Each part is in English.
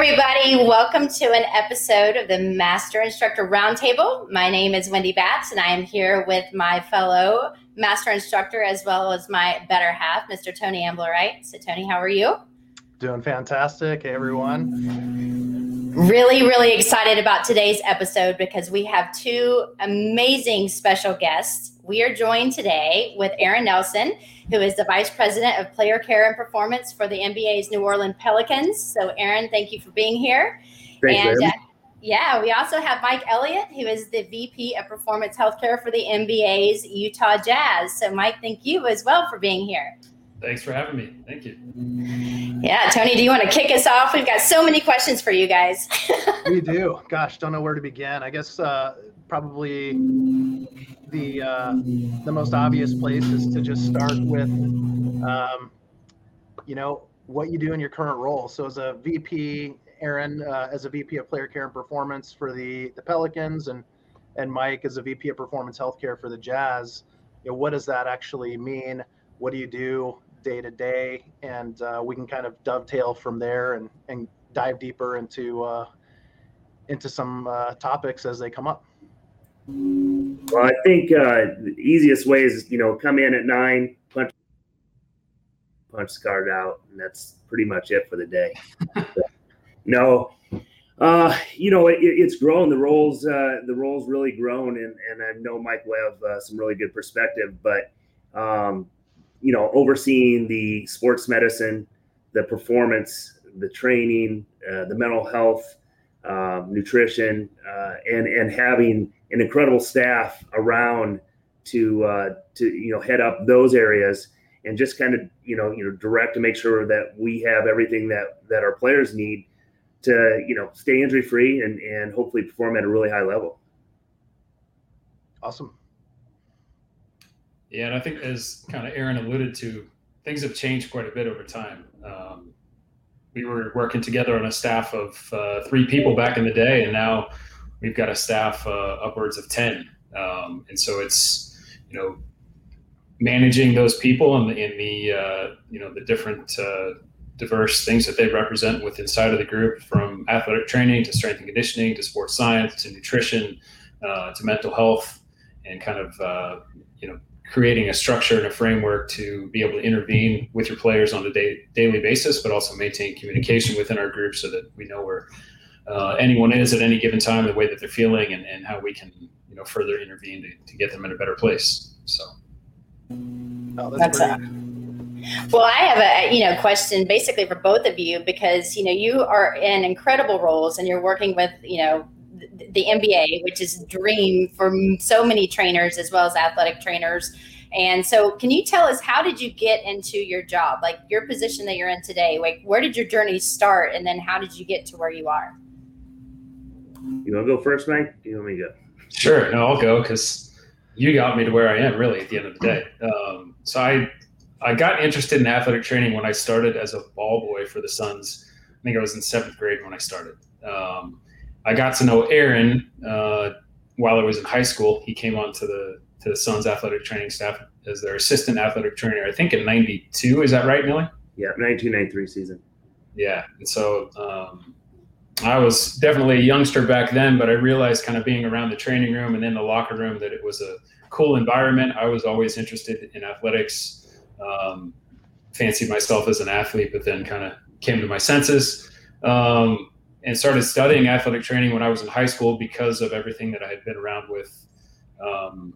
everybody. Welcome to an episode of the Master Instructor Roundtable. My name is Wendy Batts, and I am here with my fellow Master Instructor as well as my better half, Mr. Tony Ambler-Wright. So, Tony, how are you? Doing fantastic. Hey, everyone. Really, really excited about today's episode because we have two amazing special guests. We are joined today with Aaron Nelson who is the Vice President of Player Care and Performance for the NBA's New Orleans Pelicans. So, Aaron, thank you for being here. Thanks, and uh, yeah, we also have Mike Elliott, who is the VP of Performance Healthcare for the NBA's Utah Jazz. So, Mike, thank you as well for being here. Thanks for having me. Thank you. Yeah, Tony, do you want to kick us off? We've got so many questions for you guys. we do. Gosh, don't know where to begin. I guess uh, probably the uh, the most obvious place is to just start with, um, you know, what you do in your current role. So as a VP, Aaron, uh, as a VP of Player Care and Performance for the the Pelicans, and and Mike as a VP of Performance Healthcare for the Jazz. You know, what does that actually mean? What do you do day to day? And uh, we can kind of dovetail from there and and dive deeper into uh, into some uh, topics as they come up. Well, I think uh, the easiest way is you know come in at nine, punch, punch the card out, and that's pretty much it for the day. no, uh, you know it, it's grown. The roles uh, the roles really grown, and and I know Mike will have uh, some really good perspective, but um, you know overseeing the sports medicine, the performance, the training, uh, the mental health um, nutrition, uh, and and having an incredible staff around to uh, to you know head up those areas and just kind of you know you know direct to make sure that we have everything that that our players need to you know stay injury free and and hopefully perform at a really high level. Awesome. Yeah, and I think as kind of Aaron alluded to, things have changed quite a bit over time. Um, we were working together on a staff of uh, three people back in the day, and now we've got a staff uh, upwards of ten. Um, and so it's you know managing those people and the, in the uh, you know the different uh, diverse things that they represent with inside of the group, from athletic training to strength and conditioning to sports science to nutrition uh, to mental health, and kind of uh, you know creating a structure and a framework to be able to intervene with your players on a day, daily basis, but also maintain communication within our group so that we know where uh, anyone is at any given time, the way that they're feeling, and, and how we can you know further intervene to, to get them in a better place. So, oh, that's, that's a, well, I have a you know question basically for both of you because you know you are in incredible roles and you're working with you know the NBA, which is dream for so many trainers as well as athletic trainers. And so, can you tell us how did you get into your job, like your position that you're in today? Like, where did your journey start, and then how did you get to where you are? You want to go first, Mike? Do you want me to go? Sure, no, I'll go because you got me to where I am. Really, at the end of the day, um, so I I got interested in athletic training when I started as a ball boy for the Suns. I think I was in seventh grade when I started. Um, I got to know Aaron uh, while I was in high school. He came on to the to the Suns athletic training staff as their assistant athletic trainer. I think in '92. Is that right, Nelly? Yeah, 1993 season. Yeah, and so um, I was definitely a youngster back then, but I realized kind of being around the training room and in the locker room that it was a cool environment. I was always interested in athletics. Um, fancied myself as an athlete, but then kind of came to my senses. Um, and started studying athletic training when I was in high school because of everything that I had been around with um,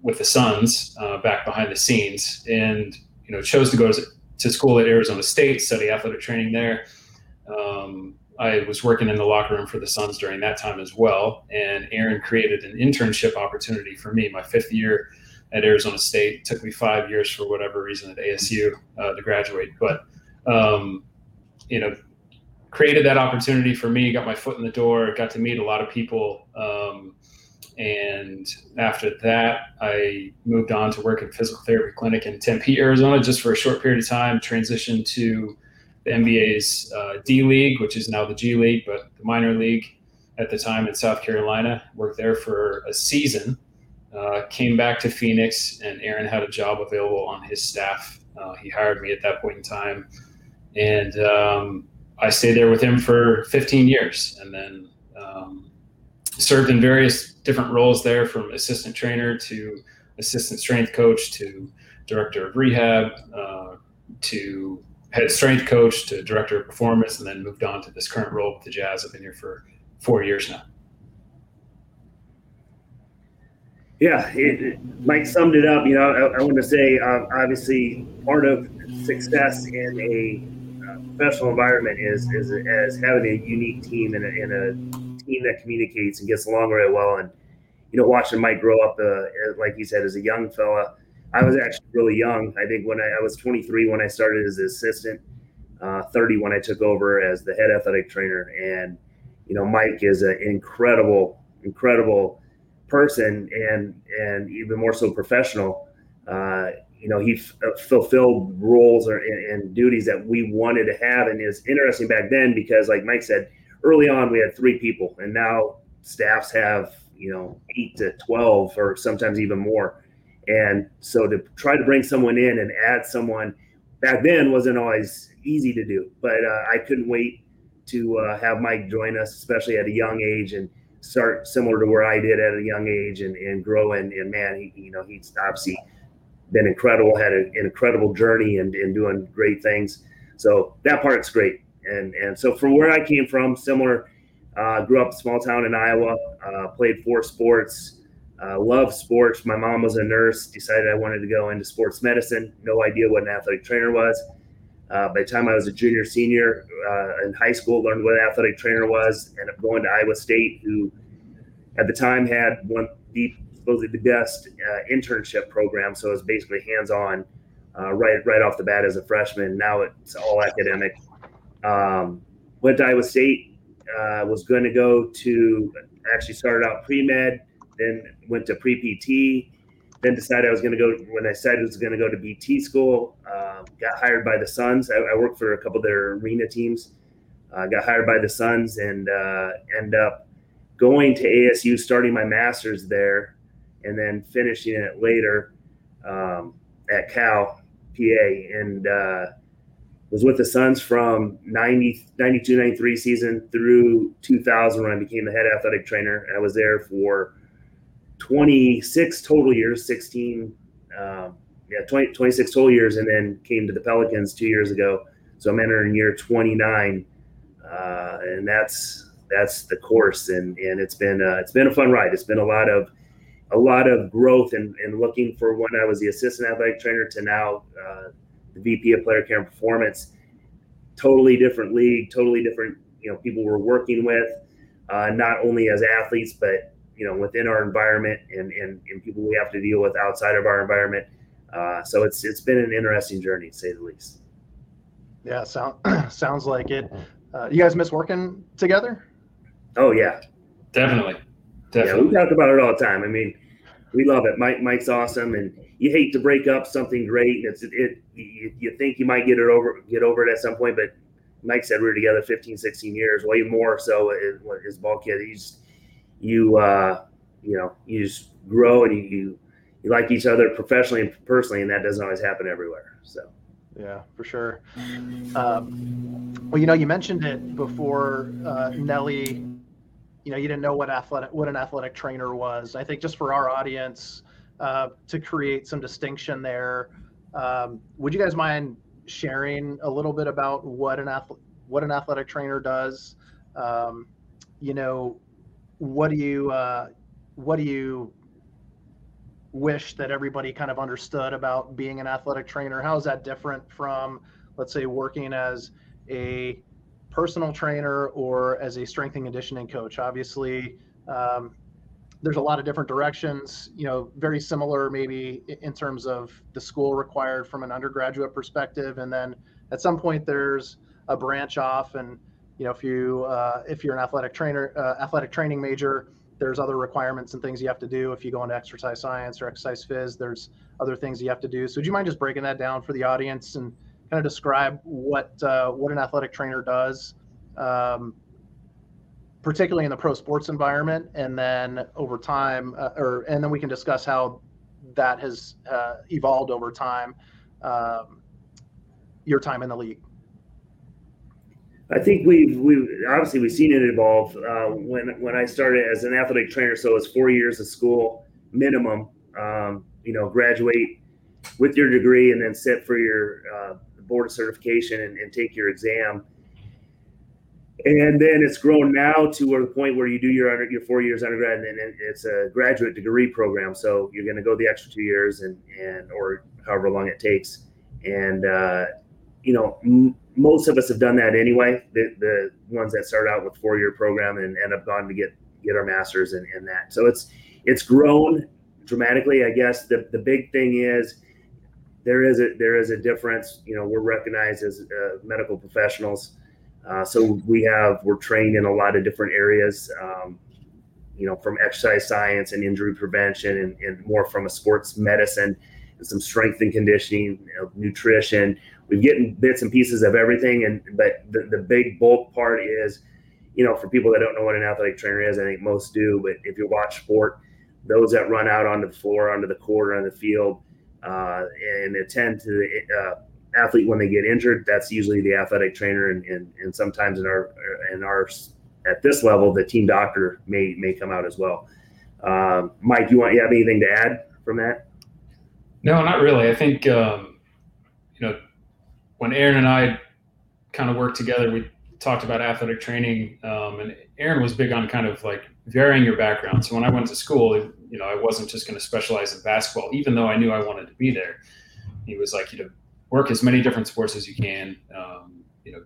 with the Suns uh, back behind the scenes, and you know chose to go to school at Arizona State, study athletic training there. Um, I was working in the locker room for the Suns during that time as well, and Aaron created an internship opportunity for me. My fifth year at Arizona State it took me five years for whatever reason at ASU uh, to graduate, but um, you know created that opportunity for me, got my foot in the door, got to meet a lot of people. Um, and after that, I moved on to work in physical therapy clinic in Tempe, Arizona, just for a short period of time, transitioned to the NBA's uh, D League, which is now the G League, but the minor league at the time in South Carolina. Worked there for a season. Uh, came back to Phoenix, and Aaron had a job available on his staff. Uh, he hired me at that point in time, and um, I stayed there with him for 15 years, and then um, served in various different roles there, from assistant trainer to assistant strength coach to director of rehab uh, to head strength coach to director of performance, and then moved on to this current role with the Jazz. I've been here for four years now. Yeah, it, Mike summed it up. You know, I, I want to say, uh, obviously, part of success in a professional environment is is as having a unique team and a, and a, team that communicates and gets along really well. And you know, watching Mike grow up, uh, like he said, as a young fella, I was actually really young. I think when I, I was 23 when I started as an assistant, uh, 30 when I took over as the head athletic trainer. And you know, Mike is an incredible, incredible person and and even more so professional. Uh, you know, he f- uh, fulfilled roles or, and, and, duties that we wanted to have, and it's interesting back then because, like Mike said, early on we had three people, and now staffs have you know eight to twelve or sometimes even more. And so to try to bring someone in and add someone back then wasn't always easy to do, but uh, I couldn't wait to uh, have Mike join us, especially at a young age and start similar to where I did at a young age and, and grow. And, and man, he, you know, he's obviously been incredible, had a, an incredible journey and, and doing great things. So that part's great. And, and so from where I came from, similar, uh, grew up small town in Iowa, uh, played four sports, uh, loved sports. My mom was a nurse, decided I wanted to go into sports medicine. No idea what an athletic trainer was. Uh, by the time I was a junior, senior uh, in high school, learned what an athletic trainer was. Ended up going to Iowa State, who at the time had one the supposedly the best uh, internship program. So it was basically hands-on uh, right right off the bat as a freshman. Now it's all academic. Um, went to Iowa State. Uh, was going to go to actually started out pre med, then went to pre PT then decided I was going to go when I decided I was going to go to PT school. Uh, got hired by the Suns. I, I, worked for a couple of their arena teams. Uh, got hired by the Suns and uh, end up going to ASU, starting my master's there, and then finishing it later um, at Cal, PA, and uh, was with the Suns from 90, 92, 93 season through 2000 when I became the head athletic trainer. I was there for 26 total years, 16, um, yeah, 20, 26 total years, and then came to the Pelicans two years ago. So I'm entering year 29, uh, and that's that's the course, and and it's been uh, it's been a fun ride. It's been a lot of a lot of growth and, and looking for when I was the assistant athletic trainer to now uh, the VP of player care and performance. Totally different league, totally different you know people we're working with, uh, not only as athletes but you know within our environment and, and, and people we have to deal with outside of our environment. Uh, so it's it's been an interesting journey, to say the least. Yeah, sound sounds like it. Uh, you guys miss working together? Oh yeah, definitely. Definitely. Yeah, we talk about it all the time. I mean, we love it. Mike Mike's awesome, and you hate to break up something great. It's it, it you, you think you might get it over get over it at some point, but Mike said we were together 15, 16 years, way more so. His ball kid, he's you uh, you know you just grow and you, you you like each other professionally and personally, and that doesn't always happen everywhere. So. Yeah, for sure. Um, well, you know, you mentioned it before, uh, Nelly. You know, you didn't know what athletic what an athletic trainer was. I think just for our audience uh, to create some distinction there, um, would you guys mind sharing a little bit about what an athlete what an athletic trainer does? Um, you know, what do you uh, what do you wish that everybody kind of understood about being an athletic trainer? How is that different from, let's say, working as a personal trainer or as a strength and conditioning coach? Obviously, um, there's a lot of different directions. You know, very similar maybe in terms of the school required from an undergraduate perspective, and then at some point there's a branch off and you know if you uh, if you're an athletic trainer uh, athletic training major there's other requirements and things you have to do if you go into exercise science or exercise phys there's other things you have to do so would you mind just breaking that down for the audience and kind of describe what uh, what an athletic trainer does um, particularly in the pro sports environment and then over time uh, or and then we can discuss how that has uh, evolved over time um, your time in the league I think we've we obviously we've seen it evolve. Uh, when when I started as an athletic trainer, so it's four years of school minimum. Um, you know, graduate with your degree and then sit for your uh, board of certification and, and, take your exam. And then it's grown now to the point where you do your under, your four years undergrad, and then it's a graduate degree program. So you're going to go the extra two years and and or however long it takes. And uh, you know, m- most of us have done that anyway. The the ones that start out with four year program and end up going to get get our masters and, and that. So it's it's grown dramatically. I guess the the big thing is there is a there is a difference. You know, we're recognized as uh, medical professionals uh, so we have we're trained in a lot of different areas, um, you know, from exercise science and injury prevention, and, and, more from a sports medicine and some strength and conditioning, you know, nutrition. We've getting bits and pieces of everything, and but the, the big bulk part is, you know, for people that don't know what an athletic trainer is, I think most do. But if you watch sport, those that run out onto the floor, onto the court, on the field, uh, and attend to the uh, athlete when they get injured. That's usually the athletic trainer and, and, and sometimes in our in our at this level the team doctor may may come out as well. Um, mike you want you have anything to add from that? No not really. I think um, you know when aaron and i kind of worked together we talked about athletic training um, and aaron was big on kind of like varying your background. So when i went to school you know i wasn't just going to specialize in basketball even though i knew i wanted to be there he was like you know work as many different sports as you can. Um, you know,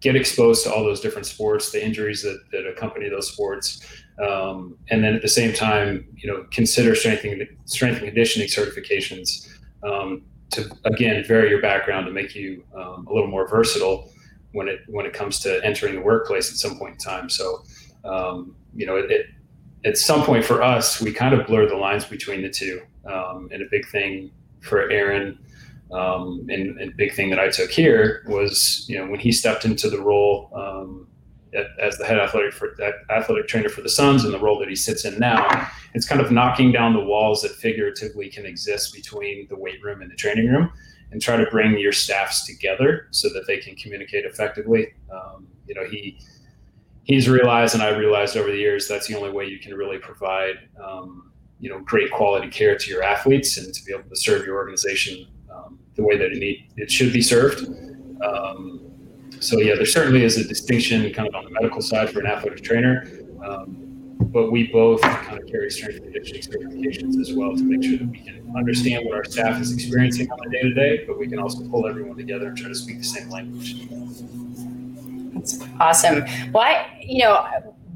get exposed to all those different sports, the injuries that, that accompany those sports, um, and then at the same time, you know, consider strengthening strength and conditioning certifications um, to again vary your background to make you um, a little more versatile when it when it comes to entering the workplace at some point in time. So, um, you know, it, it, at some point for us, we kind of blur the lines between the two, um, and a big thing for Aaron um, and, and big thing that I took here was, you know, when he stepped into the role um, as the head athletic for, athletic trainer for the Suns and the role that he sits in now, it's kind of knocking down the walls that figuratively can exist between the weight room and the training room, and try to bring your staffs together so that they can communicate effectively. Um, you know, he he's realized, and I realized over the years, that's the only way you can really provide. Um, you know, great quality care to your athletes and to be able to serve your organization um, the way that it need it should be served. Um, so yeah, there certainly is a distinction kind of on the medical side for an athletic trainer, um, but we both kind of carry strength and conditioning certifications as well to make sure that we can understand what our staff is experiencing on a day to day, but we can also pull everyone together and try to speak the same language. Awesome. Well, I, you know,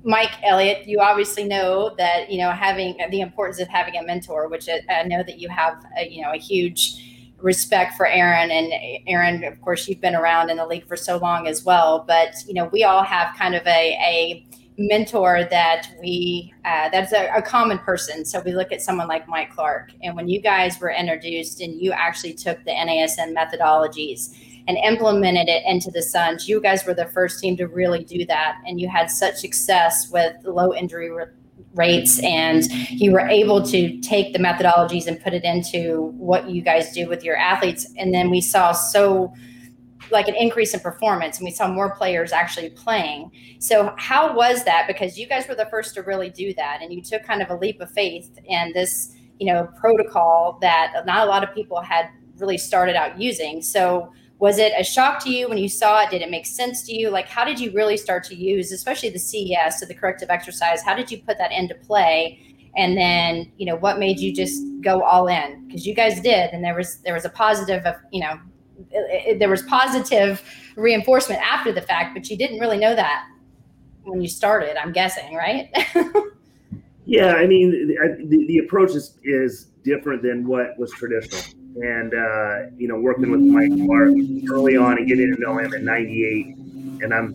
Mike Elliott, you obviously know that you know having the importance of having a mentor, which I know that you have, a, you know, a huge respect for Aaron and Aaron, of course, you've been around in the league for so long as well. But you know, we all have kind of a, a mentor that we uh, that's a, a, common person. So we look at someone like Mike Clark, and when you guys were introduced and you actually took the NASM methodologies and implemented it into the Suns, you guys were the first team to really do that, and you had such success with low injury rates and you were able to take the methodologies and put it into what you guys do with your athletes. And then we saw so like an increase in performance and we saw more players actually playing. So how was that? Because you guys were the first to really do that and you took kind of a leap of faith in this you know protocol that not a lot of people had really started out using. So was it a shock to you when you saw it? Did it make sense to you? Like how did you really start to use especially the ces so the corrective exercise how did you put that into play? And then you know what made you just go all in? Because you guys did and there was there was a positive of you know it, it, there was positive reinforcement after the fact but you didn't really know that when you started i'm guessing right? Yeah i mean the, the approach is, is different than what was traditional and uh, you know working with Mike Clark early on and getting to know him in '98, and I'm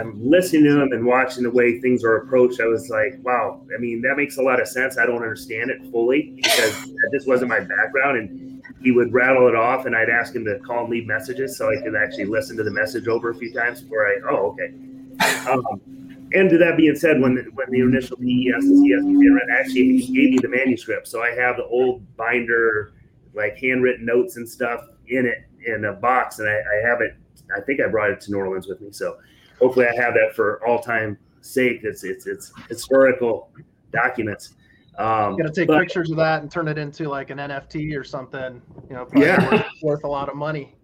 I'm listening to him and watching the way things are approached. I was like, wow. I mean, that makes a lot of sense. I don't understand it fully because this wasn't my background, and he would rattle it off, and I'd ask him to call and leave messages so I could actually listen to the message over a few times before I oh okay. Um, and to that being said, when when the initial PES and CSP actually he gave me the manuscript, so I have the old binder like handwritten notes and stuff in it in a box, and I, I have it I think I brought it to New Orleans with me. So hopefully I have that for all time sake. It's it's it's historical documents. Um, Got to take but, pictures of that and turn it into like an NFT or something. You know, yeah, worth, worth, a lot of money.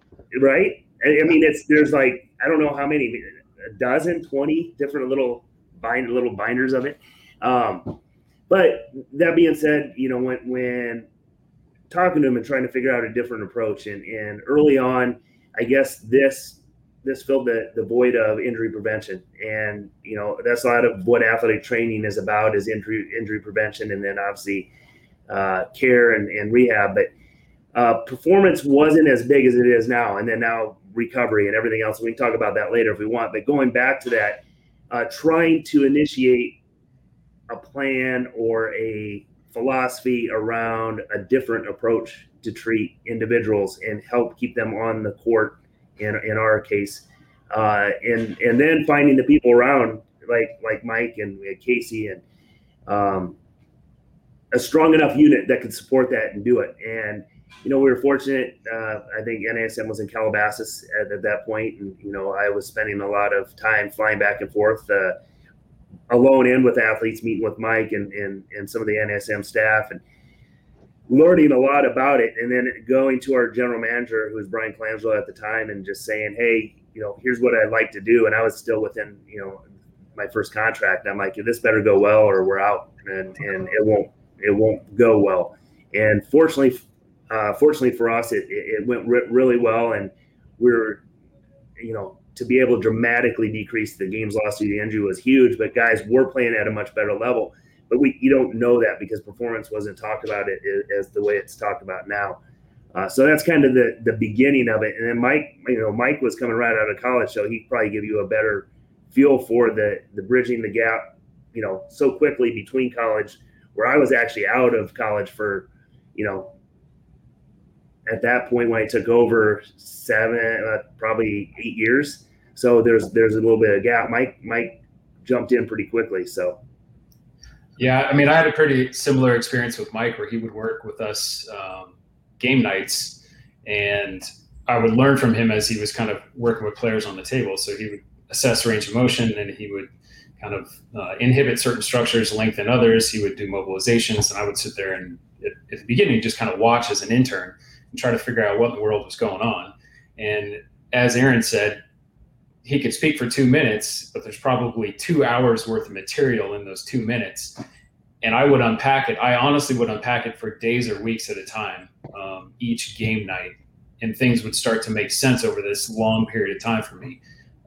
Right. I mean, it's there's like I don't know how many, a dozen, twenty different little bind little binders of it. Um, but that being said, you know, when when talking to him and trying to figure out a different approach, and and early on, I guess this this filled the, the void of injury prevention. And, you know, that's a lot of what athletic training is about is injury, injury prevention and then obviously uh, care and, and rehab. But uh, performance wasn't as big as it is now. And then now recovery and everything else. We can talk about that later if we want. But going back to that, uh, trying to initiate a plan or a philosophy around a different approach to treat individuals and help keep them on the court in, in our case. Uh, and and then finding the people around like like Mike and Casey and um, a strong enough unit that could support that and do it. And you know, we were fortunate. Uh, I think NASM was in Calabasas at, at, that point, and you know, I was spending a lot of time flying back and forth, uh, alone and with athletes, meeting with Mike and and, and some of the NASM staff, and learning a lot about it. And then going to our general manager, who was Bryan Colangelo at the time, and just saying, "Hey, you know, here's what I'd like to do." And I was still within, you know, my first contract. I'm like, "This better go well, or we're out," and and it won't it won't go well. And fortunately uh, fortunately for us, it, it went re- really well, and we are you know, to be able to dramatically decrease the games lost due to injury was huge. But guys were playing at a much better level. But we you don't know that because performance wasn't talked about it as the way it's talked about now. Uh, so that's kind of the the beginning of it. And then Mike, you know, Mike was coming right out of college, so he'd probably give you a better feel for the the bridging the gap, you know, so quickly between college, where I was actually out of college for, you know, at that point when I took over seven, uh, probably eight years. So there's there's a little bit of gap. Mike Mike jumped in pretty quickly. So yeah, I mean, I had a pretty similar experience with Mike where he would work with us um, game nights, and I would learn from him as he was kind of working with players on the table. So he would assess range of motion, and he would kind of uh, inhibit certain structures, lengthen others. He would do mobilizations, and I would sit there and at, at the beginning just kind of watch as an intern and try to figure out what in the world was going on. And as Aaron said, he could speak for two minutes, but there's probably two hours worth of material in those two minutes. And I would unpack it. I honestly would unpack it for days or weeks at a time, um, each game night. And things would start to make sense over this long period of time for me.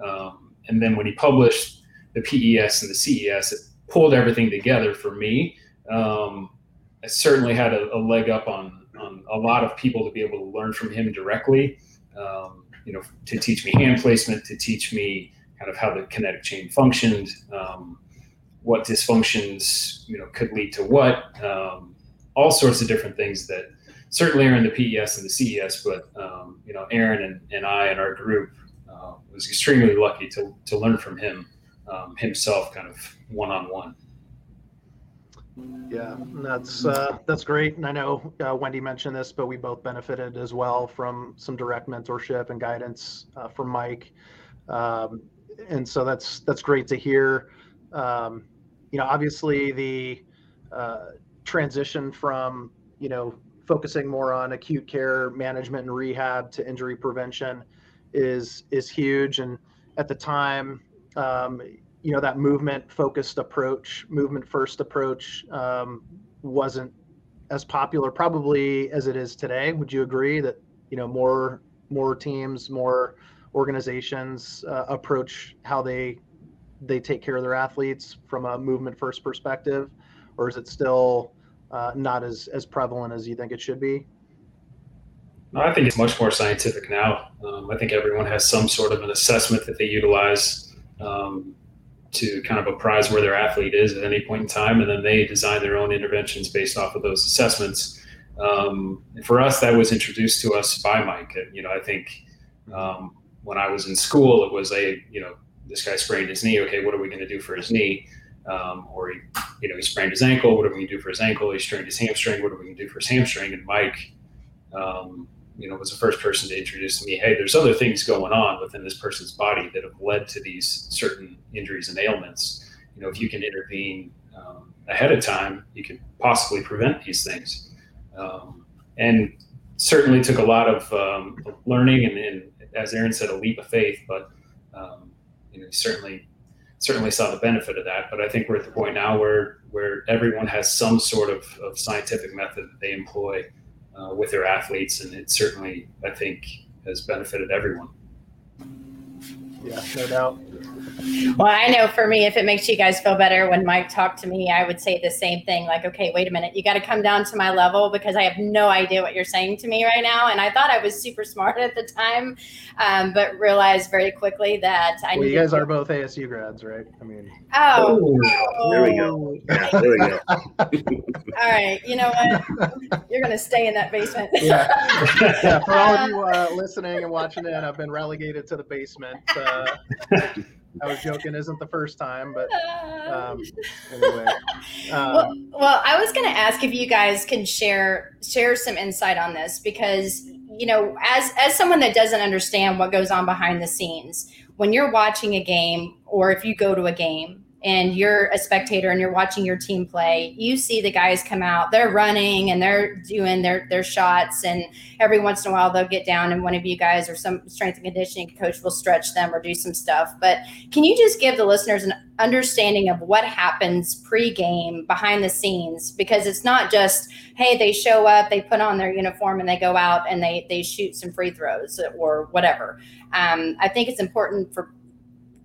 Um, and then when he published the PES and the CES, it pulled everything together for me. Um, I certainly had a, a leg up on um, a lot of people to be able to learn from him directly. Um, you know, to teach me hand placement, to teach me kind of how the kinetic chain functioned, um, what dysfunctions you know could lead to what, um, all sorts of different things that certainly are in the PES and the CES. But um, you know, Aaron and, and I and our group uh, was extremely lucky to to learn from him um, himself, kind of one on one. Yeah, that's uh, that's great, and I know uh, Wendy mentioned this, but we both benefited as well from some direct mentorship and guidance uh, from Mike, um, and so that's that's great to hear. Um, you know, obviously the uh, transition from you know focusing more on acute care management and rehab to injury prevention is is huge, and at the time, um, you know that movement focused approach movement first approach um, wasn't as popular probably as it is today would you agree that you know more more teams more organizations uh, approach how they they take care of their athletes from a movement first perspective or is it still uh, not as as prevalent as you think it should be no, I think it's much more scientific now. Um, I think everyone has some sort of an assessment that they utilize. Um, to kind of apprise where their athlete is at any point in time, and then they design their own interventions based off of those assessments. Um, for us, that was introduced to us by Mike. You know, I think um, when I was in school, it was a you know this guy sprained his knee. Okay, what are we going to do for his knee? Um, or he, you know, he sprained his ankle. What are we going to do for his ankle? He strained his hamstring. What are we going to do for his hamstring? And Mike, um, you know, was the first person to introduce to me, hey, there's other things going on within this person's body that have led to these certain injuries and ailments. You know, if you can intervene um, ahead of time, you could possibly prevent these things. Um, and certainly took a lot of um, learning and, and, as Aaron said, a leap of faith. But um, you know, certainly certainly saw the benefit of that. But I think we're at the point now where where everyone has some sort of, of scientific method that they employ uh, with their athletes, and it certainly I think has benefited everyone. Yeah, no doubt. Well, I know for me, if it makes you guys feel better, when Mike talked to me, I would say the same thing like, okay, wait a minute, you got to come down to my level because I have no idea what you're saying to me right now. And I thought I was super smart at the time, um, but realized very quickly that I Well, you guys to- are both ASU grads, right? I mean, oh, oh there we go. there we go. all right. You know what? You're going to stay in that basement. yeah. yeah. For all of you uh, listening and watching in, I've been relegated to the basement. Uh, I was joking. Isn't the first time, but um, anyway. Um, well, well, I was going to ask if you guys can share share some insight on this because you know, as as someone that doesn't understand what goes on behind the scenes, when you're watching a game or if you go to a game, and you're a spectator and you're watching your team play, you see the guys come out, they're running and they're doing their their shots and every once in a while they'll get down and one of you guys or some strength and conditioning coach will stretch them or do some stuff. But can you just give the listeners an understanding of what happens pre-game behind the scenes because it's not just hey they show up they put on their uniform and they go out and they they shoot some free throws or whatever um, i think it's important for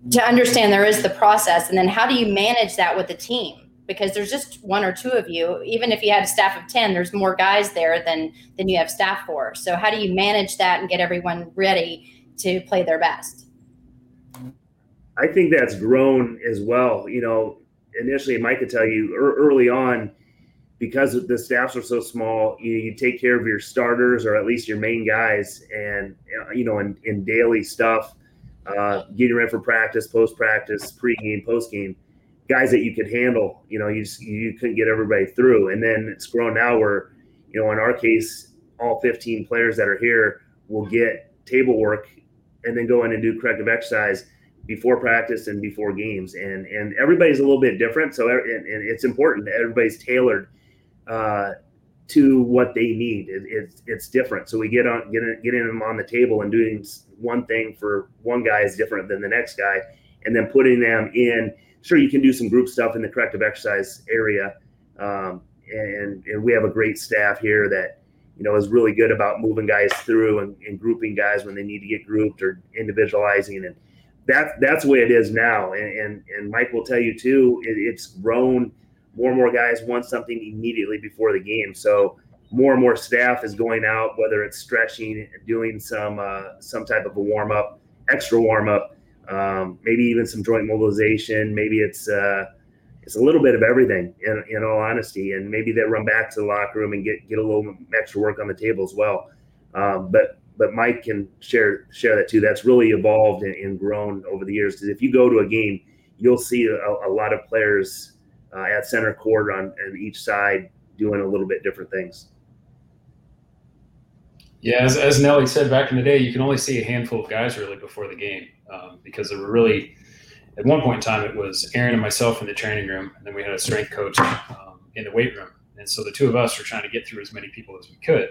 to understand there is the process and then how do you manage that with the team? Because there's just one or two of you. Even if you had a staff of 10 there's more guys there than than you have staff for. So how do you manage that and get everyone ready to play their best? I think that's grown as well. You know initially mike could tell you early on because the staffs are so small you, you take care of your starters or at least your main guys and you know in, in daily stuff uh, getting ready for practice, post practice, pre-game, post-game, guys that you could handle. You know, you just, you couldn't get everybody through, and then it's grown now where, you know, in our case, all 15 players that are here will get table work and then go in and do corrective exercise before practice and before games, and and everybody's a little bit different, so and, and it's important that everybody's tailored. Uh, to what they need. It, it's it's different. So we get on get in, getting them on the table and doing one thing for one guy is different than the next guy, and then putting them in. Sure, you can do some group stuff in the corrective exercise area, um, and and we have a great staff here that you know is really good about moving guys through and, and grouping guys when they need to get grouped or individualizing and that's that's the way it is now and and, and mike will tell you too it, it's grown more and more guys want something immediately before the game. So more and more staff is going out, whether it's stretching, doing some uh, some type of a warm up, extra warm up, um, maybe even some joint mobilization. Maybe it's uh, it's a little bit of everything, in, in all honesty. And maybe they run back to the locker room and get get a little extra work on the table as well. Um, but but Mike can share share that too. That's really evolved and, and grown over the years. Because if you go to a game, you'll see a, a lot of players uh, at center court on, on each side doing a little bit different things. Yeah, as, as Nelly said back in the day, you can only see a handful of guys really before the game um, because there were really, at one point in time, it was Aaron and myself in the training room, and then we had a strength coach um, in the weight room. And so the two of us were trying to get through as many people as we could.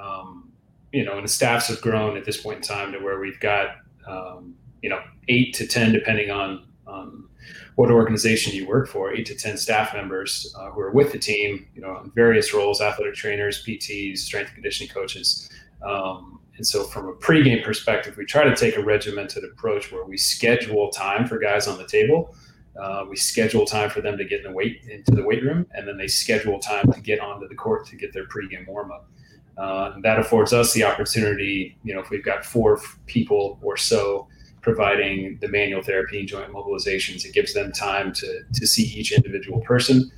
Um, you know, and the staffs have grown at this point in time to where we've got, um, you know, eight to 10, depending on, on what organization you work for, eight to 10 staff members uh, who are with the team, you know, in various roles, athletic trainers, PTs, strength and conditioning coaches. Um, and so from a pregame perspective, we try to take a regimented approach where we schedule time for guys on the table. Uh, we schedule time for them to get in the weight into the weight room, and then they schedule time to get onto the court to get their pregame warm up. Uh, that affords us the opportunity, you know, if we've got four people or so providing the manual therapy and joint mobilizations. It gives them time to, to see each individual person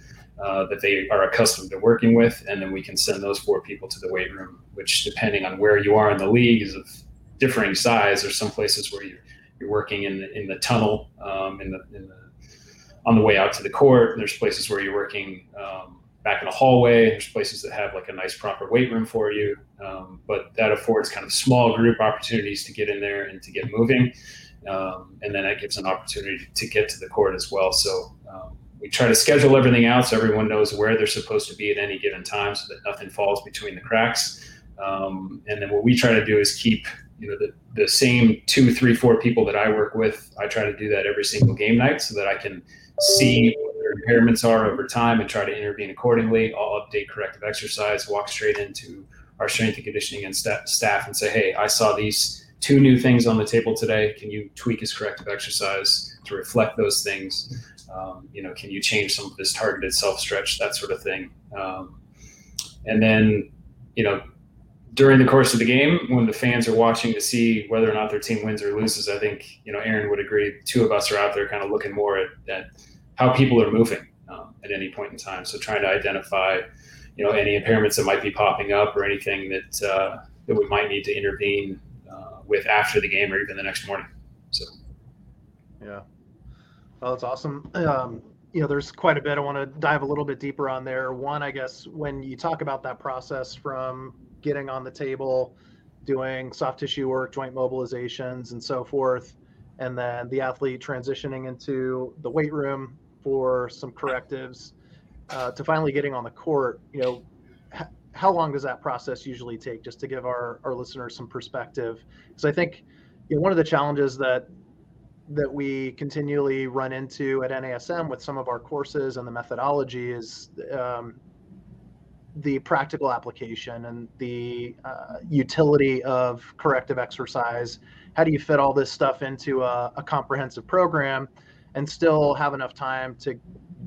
uh, that they are accustomed to working with. And then we can send those four people to the weight room, which, depending on where you are in the league, is of differing size. There's some places where you're, you're working in the, in the tunnel, um, in the, in the, on the way out to the court. There's places where you're working um, back in a hallway. There's places that have like a nice proper weight room for you, um, but that affords kind of small group opportunities to get in there and to get moving. Um, and then that gives an opportunity to get to the court as well. So um, we try to schedule everything out so everyone knows where they're supposed to be at any given time, so that nothing falls between the cracks. Um, and then what we try to do is keep you know the, the same two, three, four people that I work with. I try to do that every single game night so that I can see what their impairments are over time and try to intervene accordingly. I'll update corrective exercise, walk straight into our strength and conditioning and st- staff and say, hey, I saw these two new things on the table today. Can you tweak his corrective exercise to reflect those things? Um, you know, can you change some of this targeted self stretch, that sort of thing? Um, and then, you know, during the course of the game, when the fans are watching to see whether or not their team wins or loses, I think you know Aaron would agree. Two of us are out there kind of looking more at, at how people are moving um, at any point in time. So trying to identify, you know, any impairments that might be popping up or anything that uh, that we might need to intervene uh, with after the game or even the next morning. So, yeah, well, that's awesome. Um, you know, there's quite a bit I want to dive a little bit deeper on there. One, I guess, when you talk about that process from getting on the table, doing soft tissue work, joint mobilizations, and so forth, and then the athlete transitioning into the weight room for some correctives, uh, to finally getting on the court. You know, h- how long does that process usually take? Just to give our our listeners some perspective, because I think you know, one of the challenges that that we continually run into at NASM with some of our courses and the methodology is um, the practical application and the uh, utility of corrective exercise. How do you fit all this stuff into a, a, comprehensive program and still have enough time to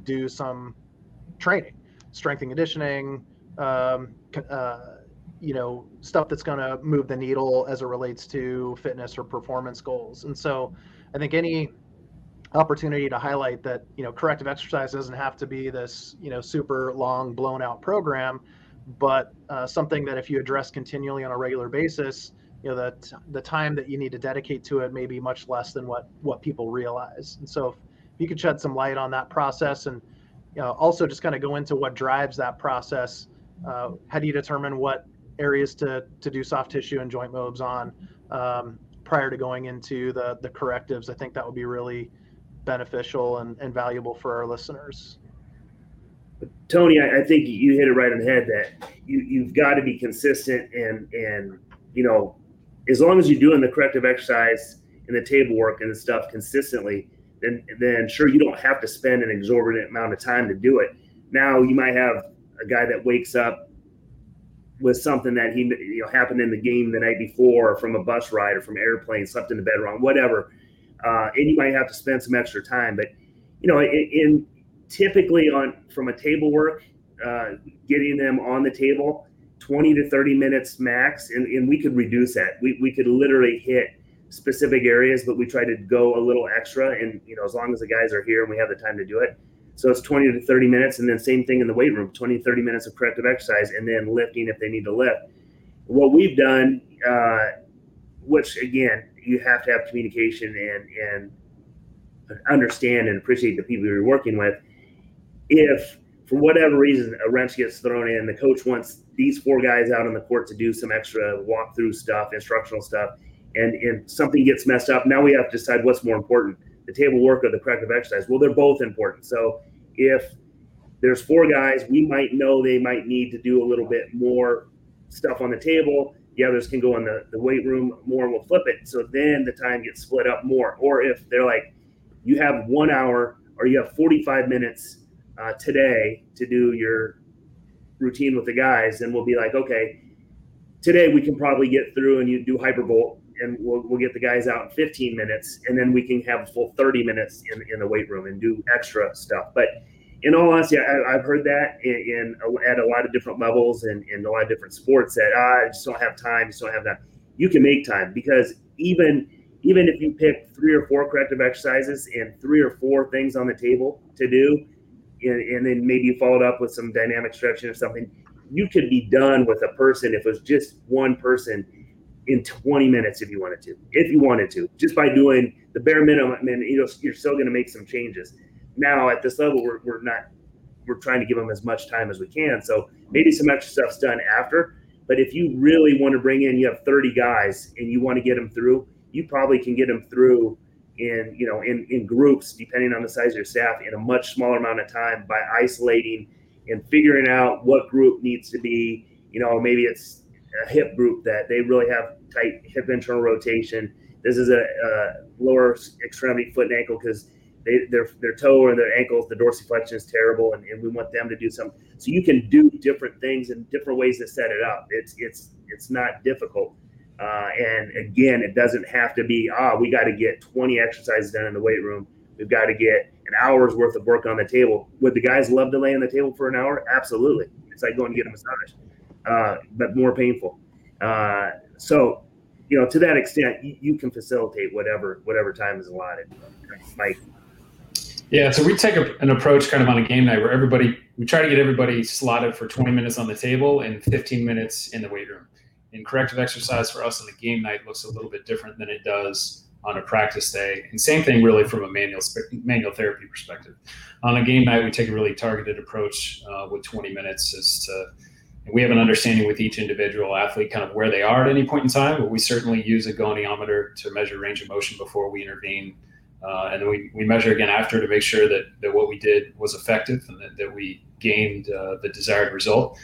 do some training, strength and conditioning, um, uh, you know, stuff that's going to move the needle as it relates to fitness or performance goals. And so, I think any opportunity to highlight that you know corrective exercise doesn't have to be this you know super long blown out program but uh, something that if you address continually on a regular basis you know that the time that you need to dedicate to it may be much less than what what people realize and so if you could shed some light on that process and you know, also just kind of go into what drives that process uh, how do you determine what areas to to do soft tissue and joint mobs on um, prior to going into the the correctives. I think that would be really beneficial and, and valuable for our listeners. Tony, I, I think you hit it right on the head that you, you've got to be consistent and and you know as long as you're doing the corrective exercise and the table work and the stuff consistently, then then sure you don't have to spend an exorbitant amount of time to do it. Now you might have a guy that wakes up with something that he you know happened in the game the night before, or from a bus ride, or from airplane, slept in the bed wrong, whatever, uh, and you might have to spend some extra time. But you know, in, in typically on from a table work, uh, getting them on the table, twenty to thirty minutes max, and, and we could reduce that. We we could literally hit specific areas, but we try to go a little extra, and you know, as long as the guys are here and we have the time to do it so it's 20 to 30 minutes. And then same thing in the weight room 20 30 minutes of corrective exercise and then lifting if they need to lift. What we've done, uh, which again, you have to have communication and, and understand and appreciate the people you're working with. If for whatever reason a wrench gets thrown in, the coach wants these four guys out on the court to do some extra walkthrough stuff, instructional stuff, and, and something gets messed up. Now we have to decide what's more important the table work or the corrective exercise. Well, they're both important. So if there's four guys, we might know they might need to do a little bit more stuff on the table. The others can go in the, the weight room more and we'll flip it. So then the time gets split up more. Or if they're like, you have one hour or you have 45 minutes uh, today to do your routine with the guys, then we'll be like, okay, today we can probably get through and you do hypervolt and we'll, we'll get the guys out in 15 minutes and then we can have a full 30 minutes in, in the weight room and do extra stuff but in all honesty I, have heard that in, in, at a lot of different levels and in a lot of different sports that ah, i just don't have time just don't have that you can make time because even even if you pick three or four corrective exercises and three or four things on the table to do and, and then maybe you followed up with some dynamic stretching or something you could be done with a person if it was just one person in 20 minutes if you wanted to, if you wanted to, just by doing the bare minimum. And you know, you're still going to make some changes. Now at this level, we're, we're not we're trying to give them as much time as we can. So maybe some extra stuff's done after. But if you really want to bring in, you have 30 guys and you want to get them through, you probably can get them through in you know in in groups depending on the size of your staff in a much smaller amount of time by isolating and figuring out what group needs to be you know maybe it's a hip group that they really have tight hip internal rotation this is a, a lower extremity foot and ankle because they, their their toe or their ankles, the dorsiflexion is terrible, and, and we want them to do something. So you can do different things and different ways to set it up. It's it's it's not difficult. Uh, and again, it doesn't have to be, ah, we got to get 20 exercises done in the weight room. We've got to get an hour's worth of work on the table. Would the guys love to lay on the table for an hour? Absolutely. It's like going to get a massage, uh, but more painful. Uh, so, you know, to that extent, you, you, can facilitate whatever whatever time is allotted. Mike. Yeah, so we take a, an approach kind of on a game night where everybody we try to get everybody slotted for 20 minutes on the table and 15 minutes in the weight room and corrective exercise for us on the game night looks a little bit different than it does on a practice day. And same thing really from a manual manual therapy perspective. On a game night, we take a really targeted approach uh, with 20 minutes as to we have an understanding with each individual athlete kind of where they are at any point in time, but we certainly use a goniometer to measure range of motion before we intervene. Uh, and then we, we measure again after to make sure that, that what we did was effective and that, that we gained uh, the desired result.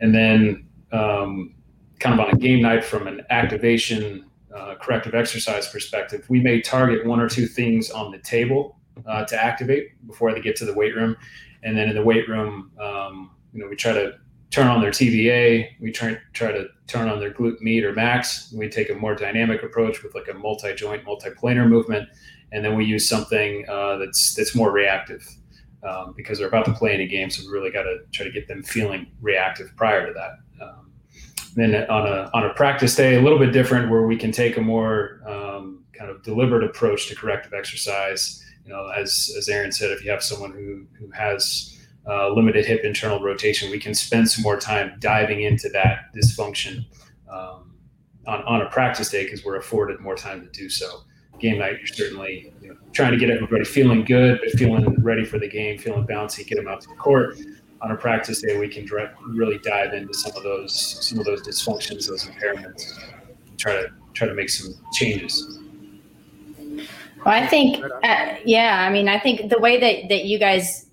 And then um, kind of on a game night from an activation uh, corrective exercise perspective, we may target one or two things on the table uh, to activate before they get to the weight room. And then in the weight room, um, you know, we try to turn on their TVA. We try, try to turn on their glute med or max. We take a more dynamic approach with like a multi-joint, multi-planar movement. And then we use something uh, that's, that's more reactive um, because they're about to play in a game. So we really got to try to get them feeling reactive prior to that. Um, then on a on a practice day, a little bit different, where we can take a more um, kind of deliberate approach to corrective exercise. You know, as as Aaron said, if you have someone who who has uh, limited hip internal rotation, we can spend some more time diving into that dysfunction um, on on a practice day because we're afforded more time to do so. Game night, you're certainly you know, trying to get everybody feeling good, but feeling ready for the game, feeling bouncy, get them out to the court on a practice day, we can really dive into some of those some of those dysfunctions, those impairments, try to try to make some changes. Well, I think, uh, yeah, I mean, I think the way that that you guys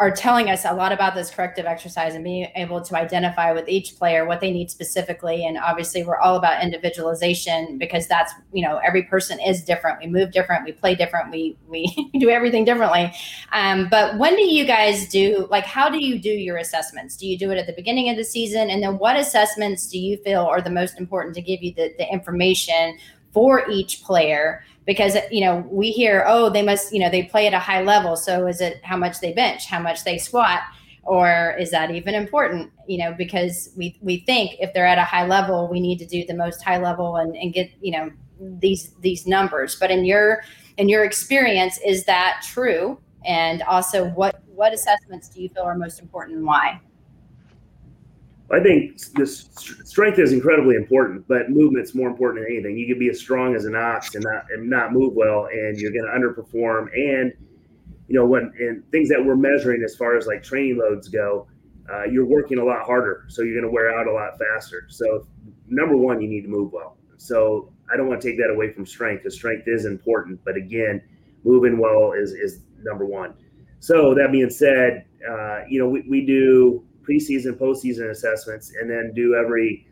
are telling us a lot about this corrective exercise and being able to identify with each player what they need specifically. And obviously we're all about individualization because that's you know every person is different. We move different. We play different. We we do everything differently. Um, but when do you guys do like how do you do your assessments? Do you do it at the beginning of the season? And then what assessments do you feel are the most important to give you the, the information for each player because you know we hear oh they must you know they play at a high level. So is it how much they bench how much they squat or is that even important? You know because we we think if they're at a high level we need to do the most high level and, and get you know these these numbers. But in your in your experience is that true? And also what what assessments do you feel are most important and why I think this strength is incredibly important, but movement's more important than anything. You can be as strong as an ox and not and not move well, and you're going to underperform. And you know when and things that we're measuring as far as like training loads go, uh, you're working a lot harder, so you're going to wear out a lot faster. So number one, you need to move well. So I don't want to take that away from strength because strength is important, but again, moving well is is number one. So that being said, uh, you know we, we do preseason, postseason assessments, and then do every.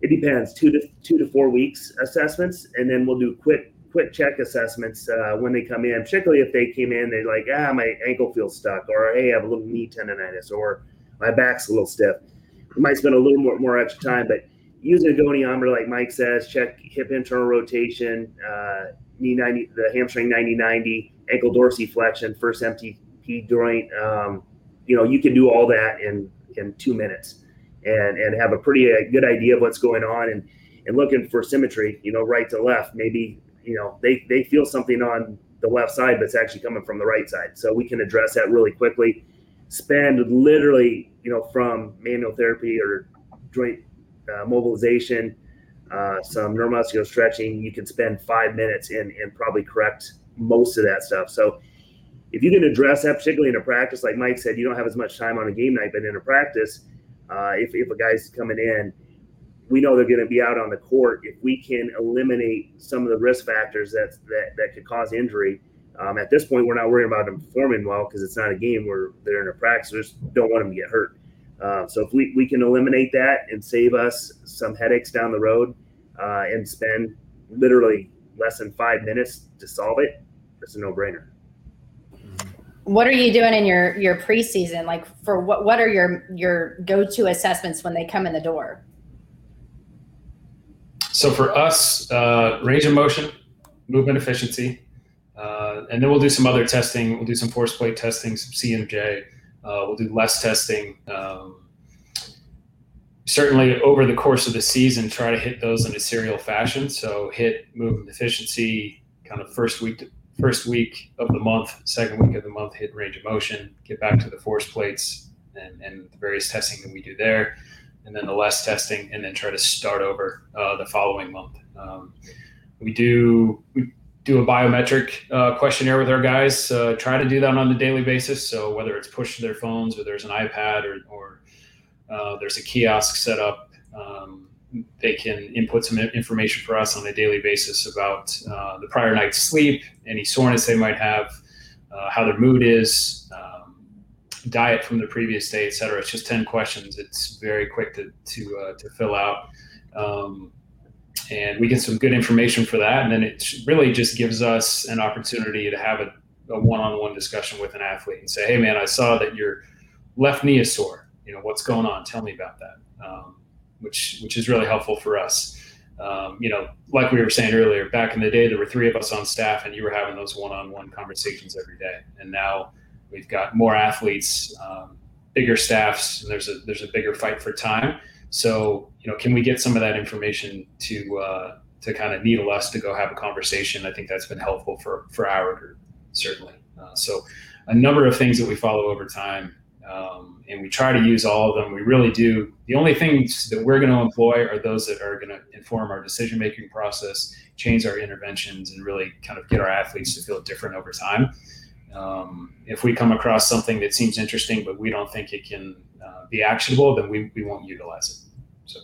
It depends two to two to four weeks assessments, and then we'll do quick quick check assessments uh, when they come in. Particularly if they came in, they're like, ah, my ankle feels stuck, or hey, I have a little knee tendonitis, or my back's a little stiff. We might spend a little more more extra time, but using a goniometer, like Mike says, check hip internal rotation, uh, knee 90, the hamstring 90 90, ankle dorsiflexion, first MTP joint. Um, you know, you can do all that in in two minutes and and have a pretty uh, good idea of what's going on and and looking for symmetry you know right to left. Maybe you know they they feel something on the left side but it's actually coming from the right side. So we can address that really quickly. Spend literally you know from manual therapy or joint uh, mobilization uh, some neuromuscular stretching you can spend five minutes and and probably correct most of that stuff. So if you can address that, particularly in a practice, like Mike said, you don't have as much time on a game night, but in a practice, uh, if, if a guy's coming in, we know they're going to be out on the court. If we can eliminate some of the risk factors that that, that could cause injury, um, at this point, we're not worrying about them performing well because it's not a game where they're in a practice. We just don't want them to get hurt. Uh, so if we, we can eliminate that and save us some headaches down the road uh, and spend literally less than five minutes to solve it, it's a no brainer. What are you doing in your your preseason? Like for what what are your your go to assessments when they come in the door? So for us, uh, range of motion, movement efficiency, uh, and then we'll do some other testing. We'll do some force plate testing, some CMJ. Uh, we'll do LESS testing. Um, certainly, over the course of the season, try to hit those in a serial fashion. So hit movement efficiency, kind of first week, to, first week of the month, second week of the month, hit range of motion. Get back to the force plates and, and the various testing that we do there, and then the LESS testing, and then try to start over uh, the following month. Um, we do we do a biometric uh, questionnaire with our guys. Uh, try to do that on a daily basis. So whether it's pushed to their phones or there's an iPad or, or uh, there's a kiosk set up, um, they can input some information for us on a daily basis about uh, the prior night's sleep, any soreness they might have, uh, how their mood is, um, diet from the previous day, et cetera. It's just 10 questions. It's very quick to, to, uh, to fill out. Um, and we get some good information for that. And then it really just gives us an opportunity to have a, one-on-one discussion with an athlete and say, "Hey, man, I saw that your left knee is sore. You know, what's going on? Tell me about that." Um, which which is really helpful for us. Um, you know, like we were saying earlier, back in the day, there were three of us on staff, and you were having those one-on-one conversations every day. And now we've got more athletes, um, bigger staffs, and there's a there's a bigger fight for time. So, you know, can we get some of that information to uh, to kind of needle us to go have a conversation? I think that's been helpful for for our group, certainly. Uh, so, a number of things that we follow over time, um, and we try to use all of them. We really do. The only things that we're going to employ are those that are going to inform our decision making process, change our interventions, and really kind of get our athletes to feel different over time. Um, if we come across something that seems interesting, but we don't think it can uh, be actionable, then we, we won't utilize it. So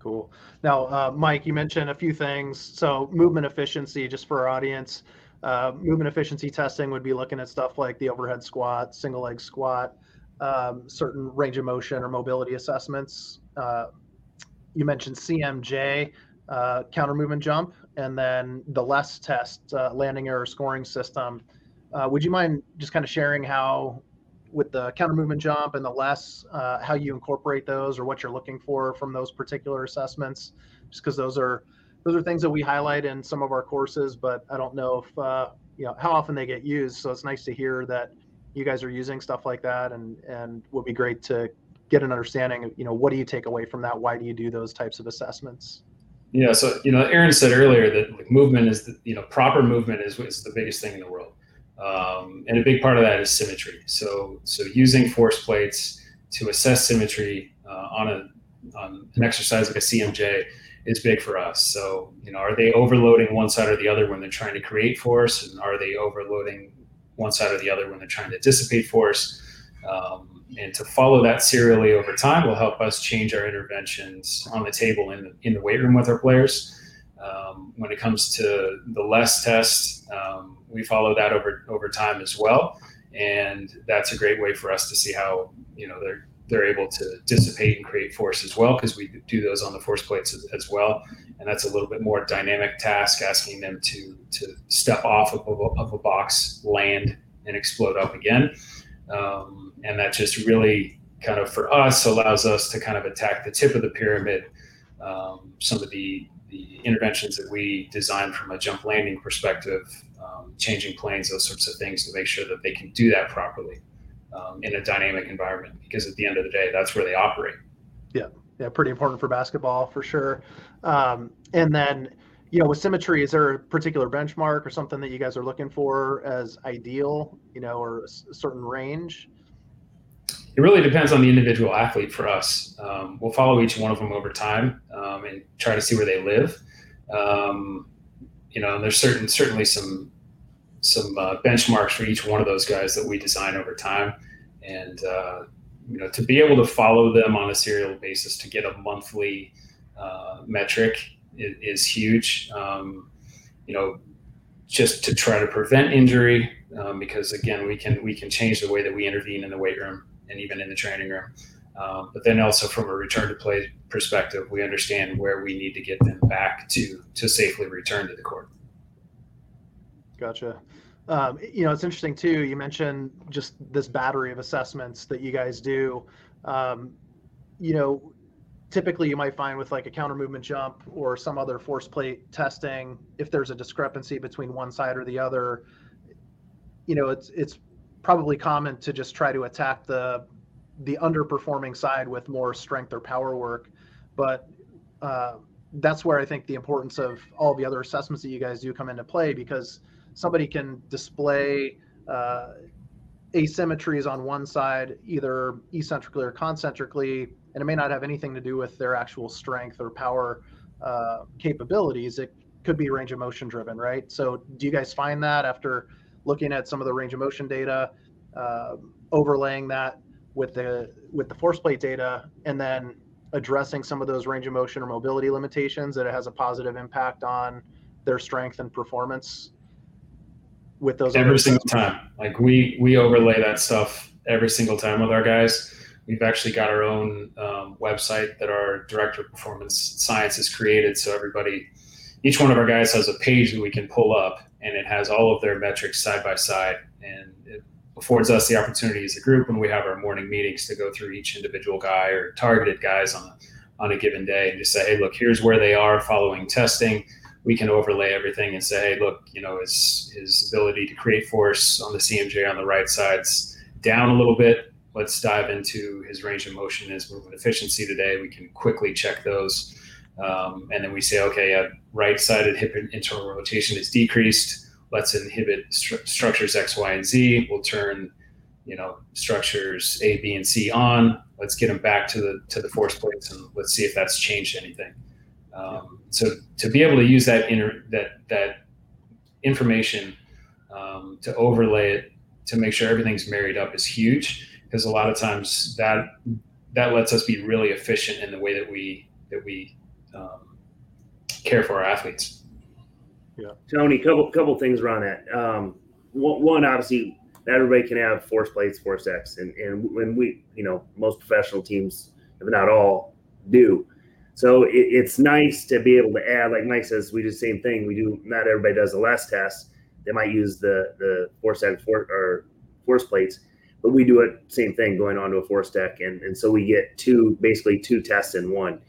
cool. Now, uh, Mike, you mentioned a few things. So movement efficiency, just for our audience, uh, movement efficiency testing would be looking at stuff like the overhead squat, single leg squat, um, certain range of motion or mobility assessments. Uh, you mentioned CMJ, uh, counter movement jump, and then the LESS test, uh, landing error scoring system. would you mind just kind of sharing how with the counter movement jump and the LESS, uh, how you incorporate those or what you're looking for from those particular assessments, just because those are those are things that we highlight in some of our courses, but I don't know if uh, you know how often they get used. So it's nice to hear that you guys are using stuff like that, and and would be great to get an understanding of you know what do you take away from that? Why do you do those types of assessments? Yeah, so you know, Aaron said earlier that like, movement is the, you know proper movement is is the biggest thing in the world. Um, and a big part of that is symmetry. So, so using force plates to assess symmetry uh, on, a, on an exercise like a CMJ is big for us. So, you know, are they overloading one side or the other when they're trying to create force, and are they overloading one side or the other when they're trying to dissipate force? Um, and to follow that serially over time will help us change our interventions on the table in the, in the weight room with our players. Um, when it comes to the LESS test, um, we follow that over over time as well, and that's a great way for us to see how you know they're they're able to dissipate and create force as well because we do those on the force plates as, as, well, and that's a little bit more dynamic task, asking them to to step off of a, of a box, land, and explode up again, um, and that just really kind of for us allows us to kind of attack the tip of the pyramid. Um, some of the the interventions that we design from a jump landing perspective, um, changing planes, those sorts of things to make sure that they can do that properly um, in a dynamic environment. Because at the end of the day, that's where they operate. Yeah, yeah, pretty important for basketball for sure. Um, and then, you know, with symmetry, is there a particular benchmark or something that you guys are looking for as ideal, you know, or a certain range? it really depends on the individual athlete for us. Um, we'll follow each one of them over time um, and try to see where they live. Um, you know, and there's certain certainly some some uh, benchmarks for each one of those guys that we design over time, and uh, you know to be able to follow them on a serial basis to get a monthly uh, metric is, is huge. Um, you know, just to try to prevent injury, um, because again, we can we can change the way that we intervene in the weight room and even in the training room. Um, but then also from a return to play perspective, we understand where we need to get them back to to safely return to the court. Gotcha. Um, you know, it's interesting too. You mentioned just this battery of assessments that you guys do. Um, you know, typically you might find with like a counter movement jump or some other force plate testing, if there's a discrepancy between one side or the other, you know, it's it's probably common to just try to attack the the underperforming side with more strength or power work. But uh, that's where I think the importance of all the other assessments that you guys do come into play because somebody can display uh, asymmetries on one side, either eccentrically or concentrically, and it may not have anything to do with their actual strength or power uh, capabilities. It could be range of motion driven, right? So, do you guys find that after looking at some of the range of motion data, uh, overlaying that with the with the force plate data, and then addressing some of those range of motion or mobility limitations, that it has a positive impact on their strength and performance with those every single time. Like we we overlay that stuff every single time with our guys. We've actually got our own um, website that our director of performance science has created. So everybody, each one of our guys has a page that we can pull up, and it has all of their metrics side by side, and it affords us the opportunity as a group when we have our morning meetings to go through each individual guy or targeted guys on a, on a given day and just say, hey, look, here's where they are following testing we can overlay everything and say, hey, look, you know, his his ability to create force on the CMJ on the right side's down a little bit. Let's dive into his range of motion, his movement efficiency today. We can quickly check those. Um, and then we say, okay, right-sided hip internal rotation is decreased. Let's inhibit stru- structures X, Y, and Z. We'll turn, you know, structures A, B, and C on. Let's get them back to the to the force plates, and let's see if that's changed anything. Um, so to be able to use that inter, that that information um, to overlay it to make sure everything's married up is huge because a lot of times that that lets us be really efficient in the way that we that we um, care for our athletes. Yeah, Tony, couple couple things around that. Um, one, obviously, everybody can have force plates, force X, and and when we, you know, most professional teams, if not all, do. So it, it's nice to be able to add, like Mike says, we do the same thing. We do not everybody does the LESS test. They might use the the force deck for, or force plates, but we do it same thing going onto a force deck, and and so we get two basically two tests in one,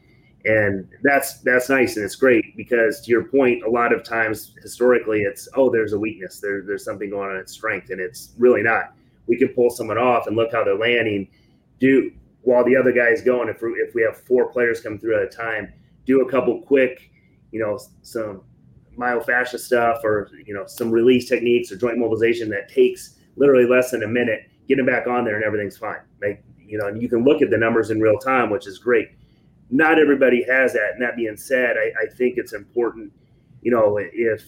and that's that's nice and it's great because to your point, a lot of times historically it's oh there's a weakness there there's something going on in strength, and it's really not. We can pull someone off and look how they're landing. Do while the other guy is going, if we, if we have four players come through at a time, do a couple quick, you know, some myofascia stuff or, you know, some release techniques or joint mobilization that takes literally less than a minute, get them back on there and everything's fine. Like, you know, and you can look at the numbers in real time, which is great. Not everybody has that. And that being said, I, I think it's important, you know, if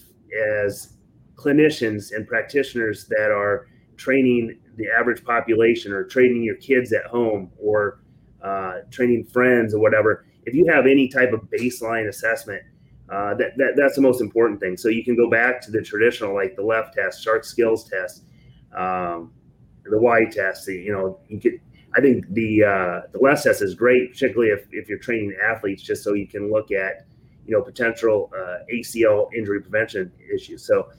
as clinicians and practitioners that are training the average population or training your kids at home or uh, training friends or whatever, if you have any type of baseline assessment, uh, that, that that's the most important thing. So you can go back to the traditional, like the LESS test, shark skills test, um, the Y test. You know, you could. I think the uh, the LESS test is great, particularly if, if you're training athletes, just so you can look at you know potential uh, ACL injury prevention issues. So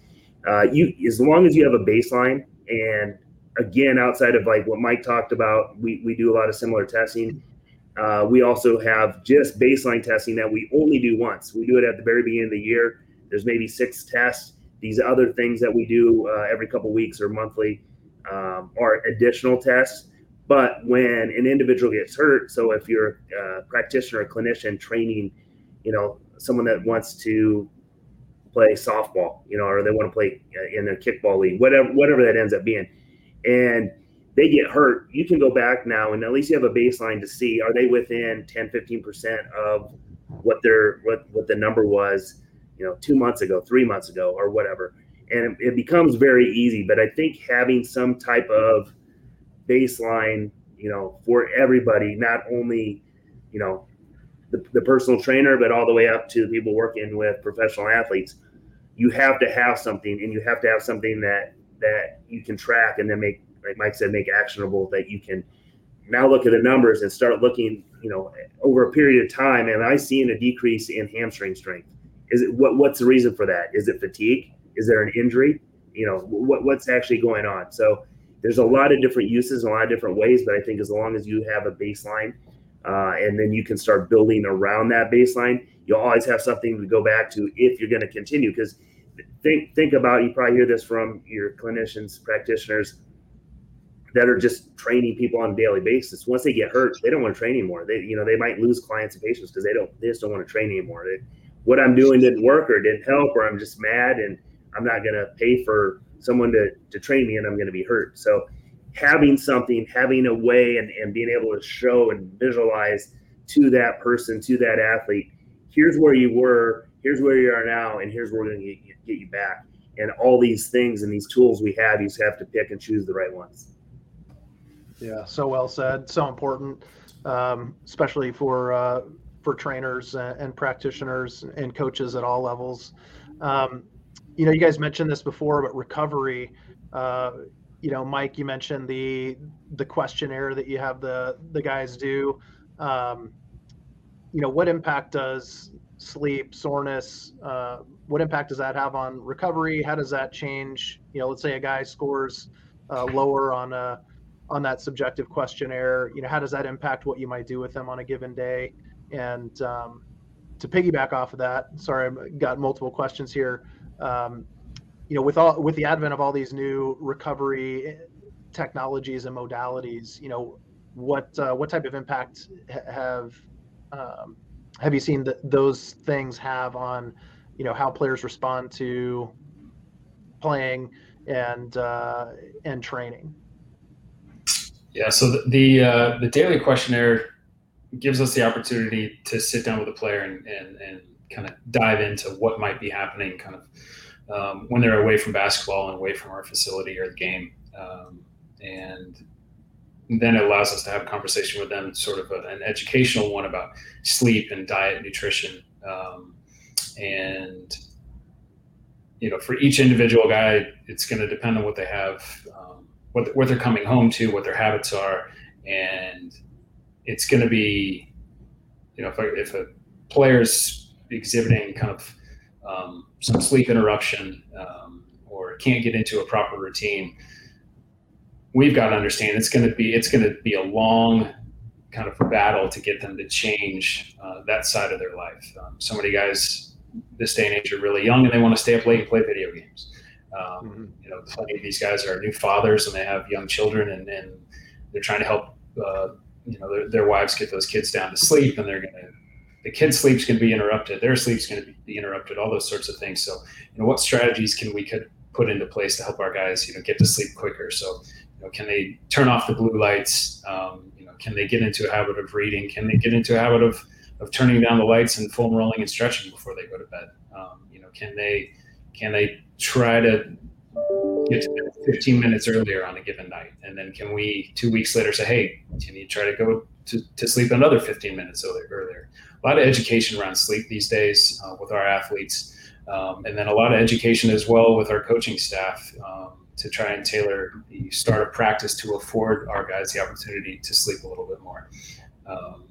uh, you as long as you have a baseline and again, outside of like what Mike talked about, we, we do a lot of similar testing. Uh, we also have just baseline testing that we only do once. We do it at the very beginning of the year. There's maybe six tests. These other things that we do uh, every couple weeks or monthly um, are additional tests. But when an individual gets hurt, so if you're a practitioner, a clinician training, you know, someone that wants to play softball, you know, or they want to play uh, in a kickball league, whatever, whatever that ends up being, and they get hurt, you can go back now and at least you have a baseline to see are they within 10, 15% of what their what what the number was, you know, two months ago, three months ago, or whatever. and it becomes very easy. But I think having some type of baseline, you know, for everybody, not only, you know, the, the personal trainer, but all the way up to people working with professional athletes, you have to have something, and you have to have something that that you can track and then make, like Mike said, make actionable that you can now look at the numbers and start looking, you know, over a period of time. Am I seeing a decrease in hamstring strength? Is it what? What's the reason for that? Is it fatigue? Is there an injury? You know, what what's actually going on? So there's a lot of different uses, a lot of different ways. But I think as long as you have a baseline, uh, and then you can start building around that baseline, you'll always have something to go back to if you're going to continue. Because think think about you probably hear this from your clinicians, practitioners that are just training people on a daily basis. Once they get hurt, they don't want to train anymore. They, you know, they might lose clients and patients because they don't, they just don't want to train anymore. They, what I'm doing didn't work or didn't help, or I'm just mad and I'm not going to pay for someone to, to train me and I'm going to be hurt. So having something, having a way and, and being able to show and visualize to that person, to that athlete, here's where you were, here's where you are now, and here's where we're going to get, you back. And all these things and these tools we have, you just have to pick and choose the right ones. Yeah, so well said. So important, um, especially for uh, for trainers and, and, practitioners and coaches at all levels. Um, you know, you guys mentioned this before, but recovery. Uh, you know, Mike, you mentioned the the questionnaire that you have the the guys do. Um, you know, what impact does sleep, soreness, uh, what impact does that have on recovery? How does that change? You know, let's say a guy scores uh, lower on a on that subjective questionnaire you know how does that impact what you might do with them on a given day and um, to piggyback off of that sorry i've got multiple questions here um, you know with all with the advent of all these new recovery eh, technologies and modalities you know what uh, what type of impact have um, have you seen that those things have on you know how players respond to playing and uh, and training yeah. So the the, uh, the daily questionnaire gives us the opportunity to sit down with a player and, and, and kind of dive into what might be happening kind of um, when they're away from basketball and away from our facility or the game. Um, and then it allows us to have a conversation with them, sort of an educational one about sleep and diet, nutrition. Um, and, you know, for each individual guy, it's going to depend on what they have um, what, what they're coming home to, what their habits are, and it's going to be, you know, if a, if a player's exhibiting kind of um, some sleep interruption um, or can't get into a proper routine, we've got to understand it's going to be it's going to be a long kind of battle to get them to change uh, that side of their life. Um, so many guys this day and age are really young and they want to stay up late and play video games. Um, mm-hmm. You know, plenty of these guys are new fathers and they have young children, and, and they're trying to help uh, you know their, their, wives get those kids down to sleep, and they're going to the kids' sleep's going to be interrupted, their sleep's going to be interrupted, all those sorts of things. So, you know, what strategies can we could put into place to help our guys, you know, get to sleep quicker? So, you know, can they turn off the blue lights? Um, you know, can they get into a habit of reading? Can they get into a habit of of turning down the lights and foam rolling and stretching before they go to bed? Um, you know, can they can they try to get to 15 minutes earlier on a given night? And then can we two weeks later say, hey, can you try to go to, to sleep another 15 minutes earlier? A lot of education around sleep these days uh, with our athletes. Um, and then a lot of education as well with our coaching staff um, to try and tailor the start of practice to afford our guys the opportunity to sleep a little bit more. Um,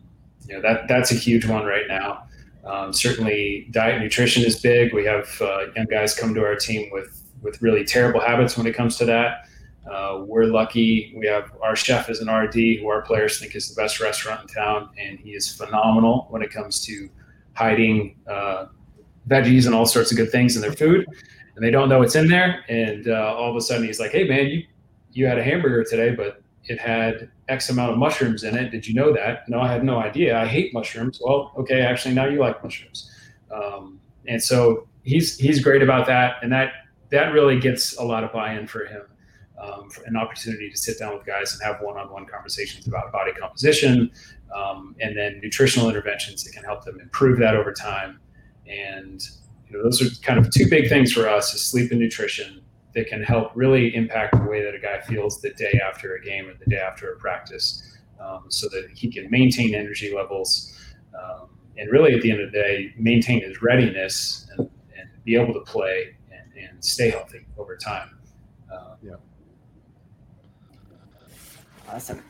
you know that that's a huge one right now. Um, certainly, diet and nutrition is big. We have uh, young guys come to our team with with really terrible habits when it comes to that. Uh, we're lucky. We have our chef is an RD who our players think is the best restaurant in town, and he is phenomenal when it comes to hiding uh, veggies and all sorts of good things in their food. And they don't know it's in there, and uh, all of a sudden he's like, "Hey, man, you you had a hamburger today, but it had X amount of mushrooms in it. Did you know that? No, I had no idea. I hate mushrooms. Well, okay, actually now you like mushrooms. Um, and so he's he's great about that, and that that really gets a lot of buy-in for him. Um, for an opportunity to sit down with guys and have one-on-one conversations about body composition, um, and then nutritional interventions that can help them improve that over time. And know, those are kind of two big things for us: is sleep and nutrition that can help really impact the way that a guy feels the day after a game or the day after a practice, um, so that he can maintain energy levels. Um, and really, at the end of the day, maintain his readiness and, and be able to play and, and stay healthy over time. Uh, yeah. Awesome.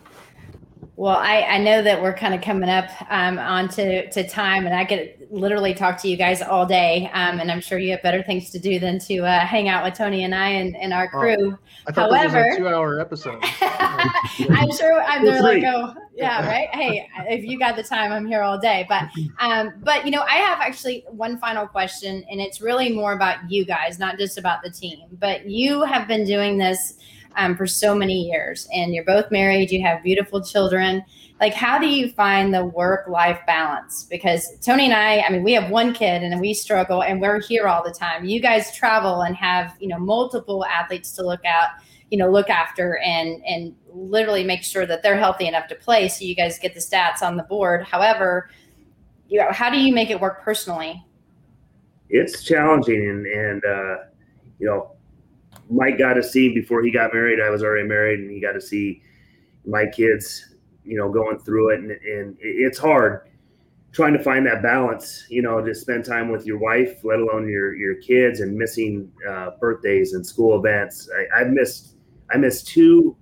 Well, I, I know that we're kind of coming up um, on to, to time, and I could literally talk to you guys all day. Um, and I'm sure you have better things to do than to uh, hang out with Tony and I and, and our crew. Oh, I thought However, a two-hour episode. I'm sure I'm there like, oh, yeah, right. Hey, if you got the time, I'm here all day. But, um, but you know, I have actually one final question, and it's really more about you guys, not just about the team. But you have been doing this um, for so many years and you're both married you have beautiful children. Like how do you find the work life balance? Because tony and i i mean we have one kid and we struggle and we're here all the time. You guys travel and have you know multiple athletes to look out you know look after and and literally make sure that they're healthy enough to play so you guys get the stats on the board. However you know how do you make it work personally? It's challenging and and uh you know Mike got to see before he got married. I was already married, and he got to see my kids, you know, going through it, and, and it's hard trying to find that balance. You know, to spend time with your wife, let alone your your kids, and missing uh, birthdays and school events. I, I missed I missed two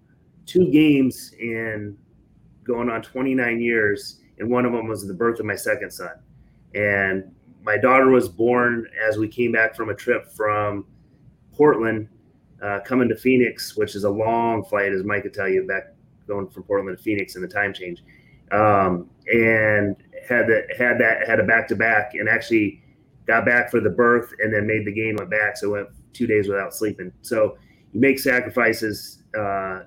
two games in going on 29 years, and one of them was the birth of my second son, and my daughter was born as we came back from a trip from Portland uh, coming to Phoenix, which is a long flight, as Mike could tell you, back going from Portland to Phoenix in the time change, um, and had that had that had a back to back, and actually got back for the birth, and then made the game went back, so went two days without sleeping. So you make sacrifices, uh,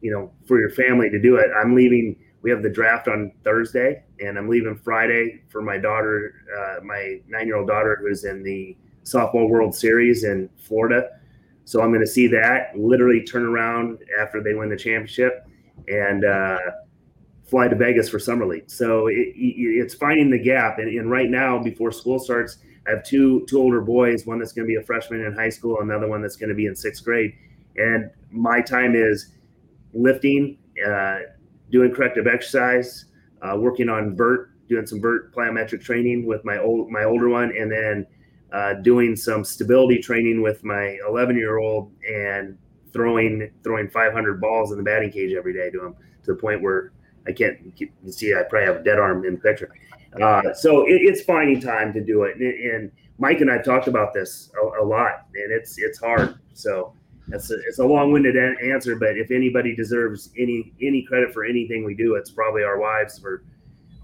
you know, for your family to do it. I'm leaving. We have the draft on Thursday, and I'm leaving Friday for my daughter, uh, my nine year old daughter, who's in the softball World Series in Florida so I'm going to see that literally turn around after they win the championship and uh, fly to Vegas for summer league. So it, it's finding the gap. And, and, right now, before school starts, I have two two older boys. One that's going to be a freshman in high school, another one that's going to be in sixth grade. And my time is lifting, uh, doing corrective exercise, uh, working on vert, doing some vert plyometric training with my old my older one, and then uh, doing some stability training with my 11 year old and throwing throwing 500 balls in the batting cage every day to him to the point where I can't you see I probably have a dead arm in the picture. Uh, so it, it's finding time to do it, and, and Mike and I talked about this a, a, lot, and it's it's hard. So that's a, it's a long-winded answer, but if anybody deserves any any credit for anything we do, it's probably our wives for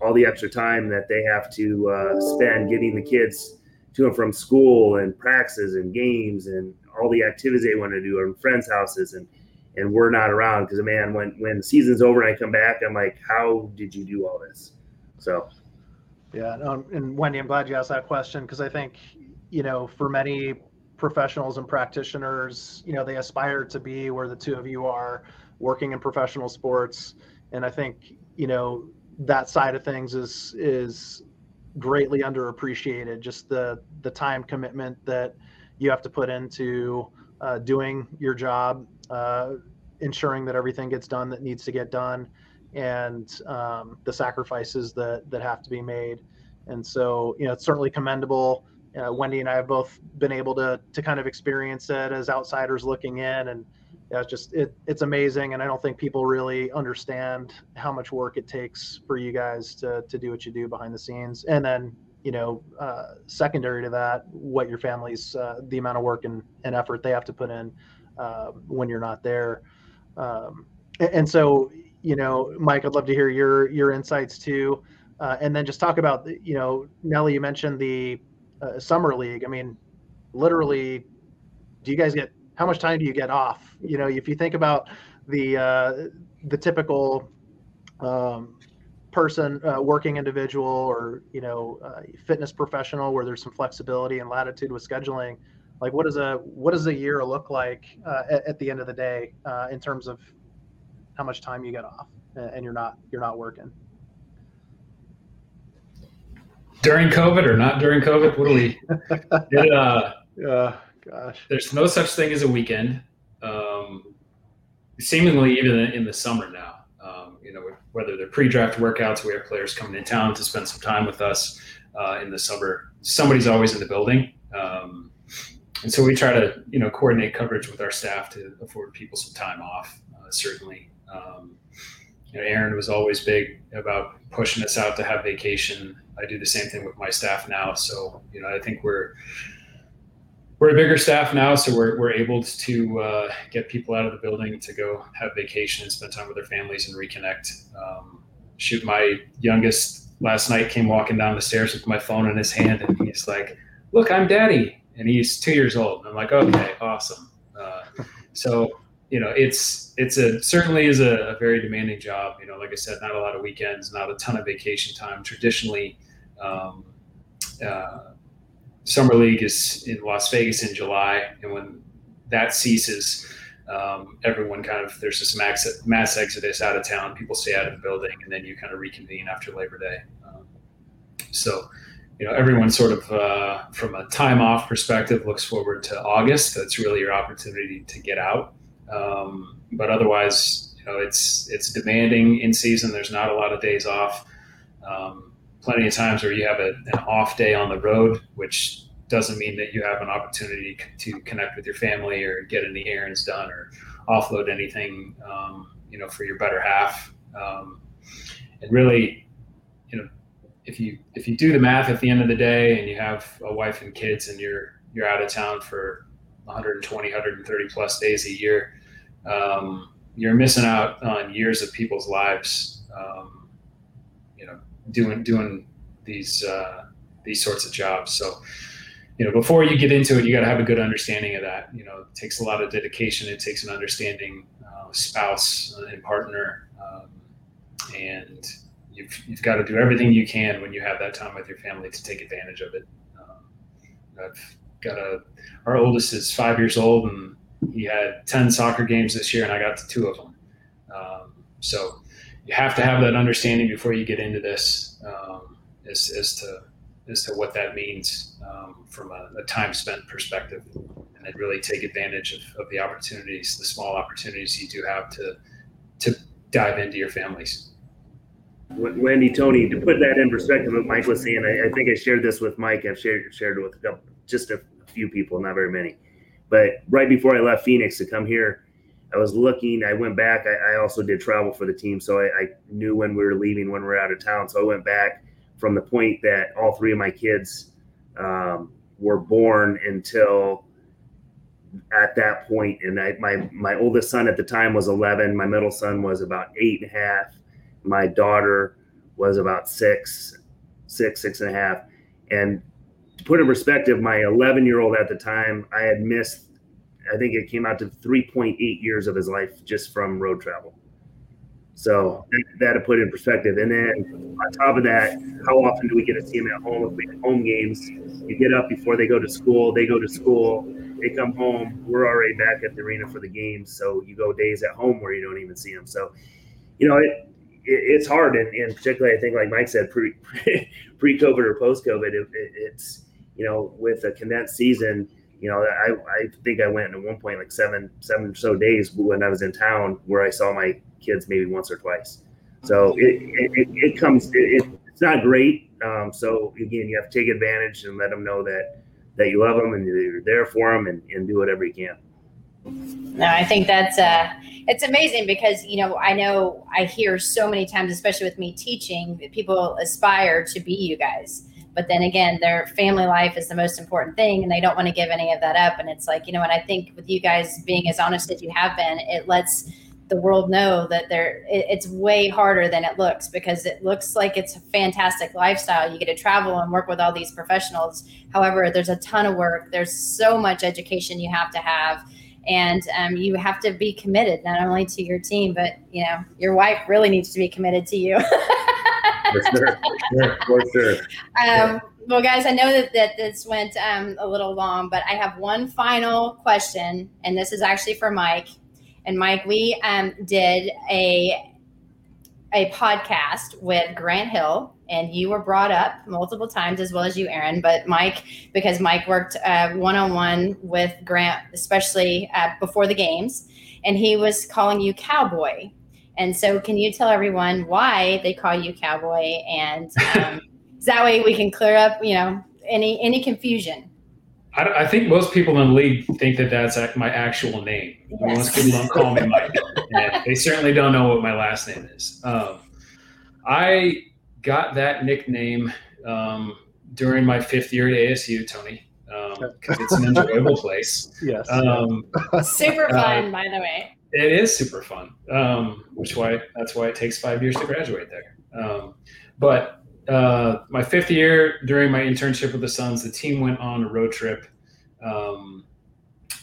all the extra time that they have to uh, spend getting the kids to and from school and practices and games and all the activities they want to do and friends' houses and and we're not around because man, when when the season's over and I come back, I'm like, how did you do all this? So, yeah, um, and Wendy, I'm glad you asked that question because I think you know for many professionals and practitioners, you know, they aspire to be where the two of you are working in professional sports, and I think you know that side of things is is greatly underappreciated. Just the the time commitment that you have to put into uh, doing your job, uh, ensuring that everything gets done that needs to get done, and um, the sacrifices that that have to be made. And so, you know, it's certainly commendable. Uh, Wendy and I have both been able to to kind of experience it as outsiders looking in, and yeah, it's just it it's amazing, and I don't think people really understand how much work it takes for you guys to to do what you do behind the scenes, and then you know, uh, secondary to that, what your family's uh, the amount of work and, and effort they have to put in uh, when you're not there, um, and, and, so you know, Mike, I'd love to hear your your insights too, uh, and then just talk about you know, Nelly, you mentioned the uh, summer league. I mean, literally, do you guys get how much time do you get off? You know, if you think about the uh, the typical um, person, uh, working individual, or you know, uh, fitness professional, where there's some flexibility and latitude with scheduling. Like, what does a what does a year look like uh, at, at, the end of the day uh, in terms of how much time you get off, and you're not you're not working? during COVID or not during COVID? What do we? It, uh, yeah, gosh. There's no such thing as a weekend. Um, seemingly, even in the summer now, um, you know, whether they're pre-draft workouts, we have players coming in town to spend some time with us uh, in the summer. Somebody's always in the building. Um, and so we try to, you know, coordinate coverage with our staff to afford people some time off. Uh, certainly, um, you know, Aaron was always big about pushing us out to have vacation. I do the same thing with my staff now. So, you know, I think we're we're a bigger staff now, so we're, we're able to uh, get people out of the building to go have vacation and spend time with their families and reconnect. Um, shoot, my youngest last night came walking down the stairs with my phone in his hand, and he's like, "Look, I'm Daddy," and he's two years old. I'm like, "Okay, awesome." Uh, so you know, it's it's a certainly is a, a, very demanding job. You know, like I said, not a lot of weekends, not a ton of vacation time. Traditionally. Um, uh, summer league is in Las Vegas in July, and when that ceases, um, everyone kind of there's this mass mass exodus out of town. People stay out of the building, and then you kind of reconvene after Labor Day. Um, so, you know, everyone sort of uh, from a time off perspective looks forward to August. That's really your opportunity to get out. Um, but otherwise, you know, it's it's demanding in season. There's not a lot of days off. Um, plenty of times where you have a, an off day on the road, which doesn't mean that you have an opportunity to connect with your family or get any errands done or offload anything, um, you know, for your better half. Um, and really, you know, if you if you do the math at the end of the day and you have a wife and kids and you're you're out of town for 120, 130 plus days a year, um, you're missing out on years of people's lives. Um, doing doing these uh, these sorts of jobs. So, you know, before you get into it, you got to have a good understanding of that. You know, it takes a lot of dedication. It takes an understanding uh, spouse and partner, um, and you've you've got to do everything you can when you have that time with your family to take advantage of it. Um, I've got a our oldest is five years old and he had 10 soccer games this year and I got to two of them. Um, so you have to have that understanding before you get into this um, as, as to as to what that means um, from a, a, time spent perspective, and really take advantage of, of the opportunities, the small opportunities you do have to to dive into your families. Wendy, Tony, to put that in perspective, what Mike was saying, I, I, think I shared this with Mike. I've shared shared it with a couple, just a few people, not very many. But right before I left Phoenix to come here, I was looking. I went back. I, I also did travel for the team, so I, I, knew when we were leaving, when we are out of town. So I went back from the point that all three of my kids um, were born until at that point. And I, my my oldest son at the time was 11. My middle son was about eight and a half. My daughter was about six, six, six and a half. And to put in perspective, my 11 year old at the time, I had missed I think it came out to 3.8 years of his life just from road travel. So that, to put in perspective. And then on top of that, how often do we get to see him at home? If we have home games, you get up before they go to school, they go to school, they come home, we're already back at the arena for the games. So you go days at home where you don't even see them. So, you know, it, it it's hard. And, and, particularly, I think, like Mike said, pre pre COVID or post COVID, it, it, it's, you know, with a condensed season – you know, I, I think I went at one point like seven seven or so days when I was in town where I saw my kids maybe once or twice. So it it, it comes it, it's not great. Um, so again, you have to take advantage and let them know that that you love them and you're there for them and, and do whatever you can. No, I think that's uh, it's amazing because you know I know I hear so many times, especially with me teaching, people aspire to be you guys but then again their family life is the most important thing and they don't want to give any of that up. And it's like you know and i think with you guys being as honest as you have been it lets the world know that they're it, it's way harder than it looks because it looks like it's a fantastic lifestyle. You get to travel and work with all these professionals. However there's a ton of work. There's so much education you have to have. And um, you have to be committed not only to your team but you know your wife really needs to be committed to you for sure, for sure. Um, well, guys, I know that, that this went um, a little long, but I have one final question, and this is actually for Mike. And Mike, we um, did a a podcast with Grant Hill, and you were brought up multiple times, as well as you, Aaron. But Mike, because Mike worked one on one with Grant, especially uh, before the games, and he was calling you cowboy. And so, can you tell everyone why they call you cowboy? And um, that way we can clear up, you know, any any confusion. I, I, think most people in the league think that that's my actual name. Yes. Most people don't call me Mike. they certainly don't know what my last name is. Um, I got that nickname um, during my fifth year at ASU, Tony, because um, it's an enjoyable place. Yes. Um, super uh, fun, uh, by the way. It is super fun, um, which why that's why it takes five years to graduate there. Um, but uh, my fifth year during my internship with the Suns, the team went on a road trip. Um,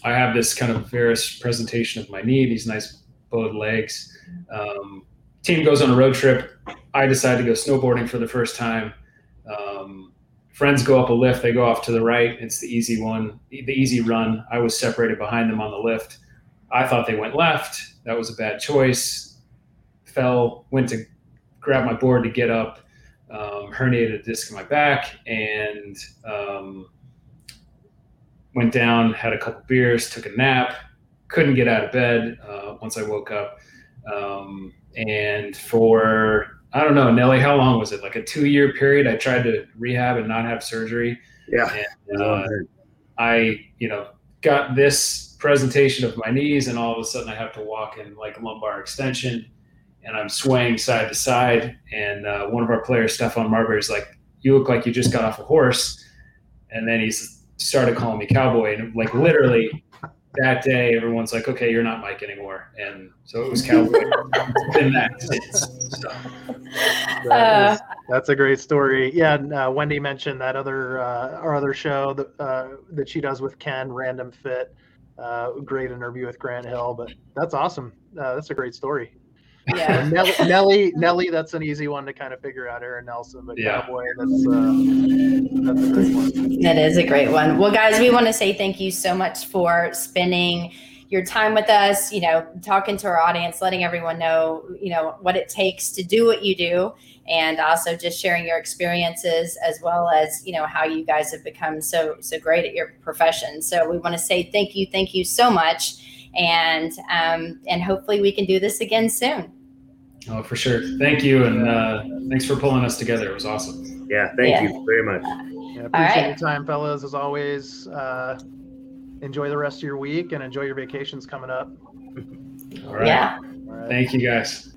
I have this kind of varus presentation of my knee, these nice bowed legs. Um, team goes on a road trip. I decide to go snowboarding for the first time. Um, friends go up a lift. They go off to the right. It's the easy one, the easy run. I was separated behind them on the lift. I thought they went left. That was a bad choice. Fell, went to grab my board to get up um, herniated a disc in my back and um, went down, had a couple beers, took a nap, couldn't get out of bed uh, once I woke up. Um, and for, I don't know, Nelly, how long was it? Like a two year period? I tried to rehab and not have surgery. Yeah. And, uh, I, you know, got this presentation of my knees and all of a sudden I have to walk in like lumbar extension and I'm swaying side to side. And uh, one of our players, Stephon Marbury, is like, "You look like you just got off a horse." And then he started calling me cowboy, and like literally that day, everyone's like, "Okay, you're not Mike anymore," and so it was cowboy. it's been that since. So. That is, that's a great story. Yeah, and, uh, Wendy mentioned that other uh, our other show that uh, that she does with Ken, Random Fit. Uh, great interview with Grant Hill, but that's awesome. Uh, that's a great story. Yeah. Nelly, Nelly, Nelly, that's an easy one to kind of figure out. Aaron Nelson, but yeah. Cowboy, that's uh, that's a great one. That is a great one. Well, guys, we want to say thank you so much for spending your time with us. You know, talking to our audience, letting everyone know, you know, what it takes to do what you do, and also just sharing your experiences as well as you know how you guys have become so so great at your profession. So we want to say thank you, thank you so much and um, and hopefully we can do this again soon. Oh, for sure. Thank you, and uh, thanks for pulling us together. It was awesome. Yeah, thank yeah. you very much. Yeah, appreciate right. your time, fellas. As always, uh, enjoy the rest of your week and enjoy your vacations coming up. All right. Yeah. All right. Thank you, guys.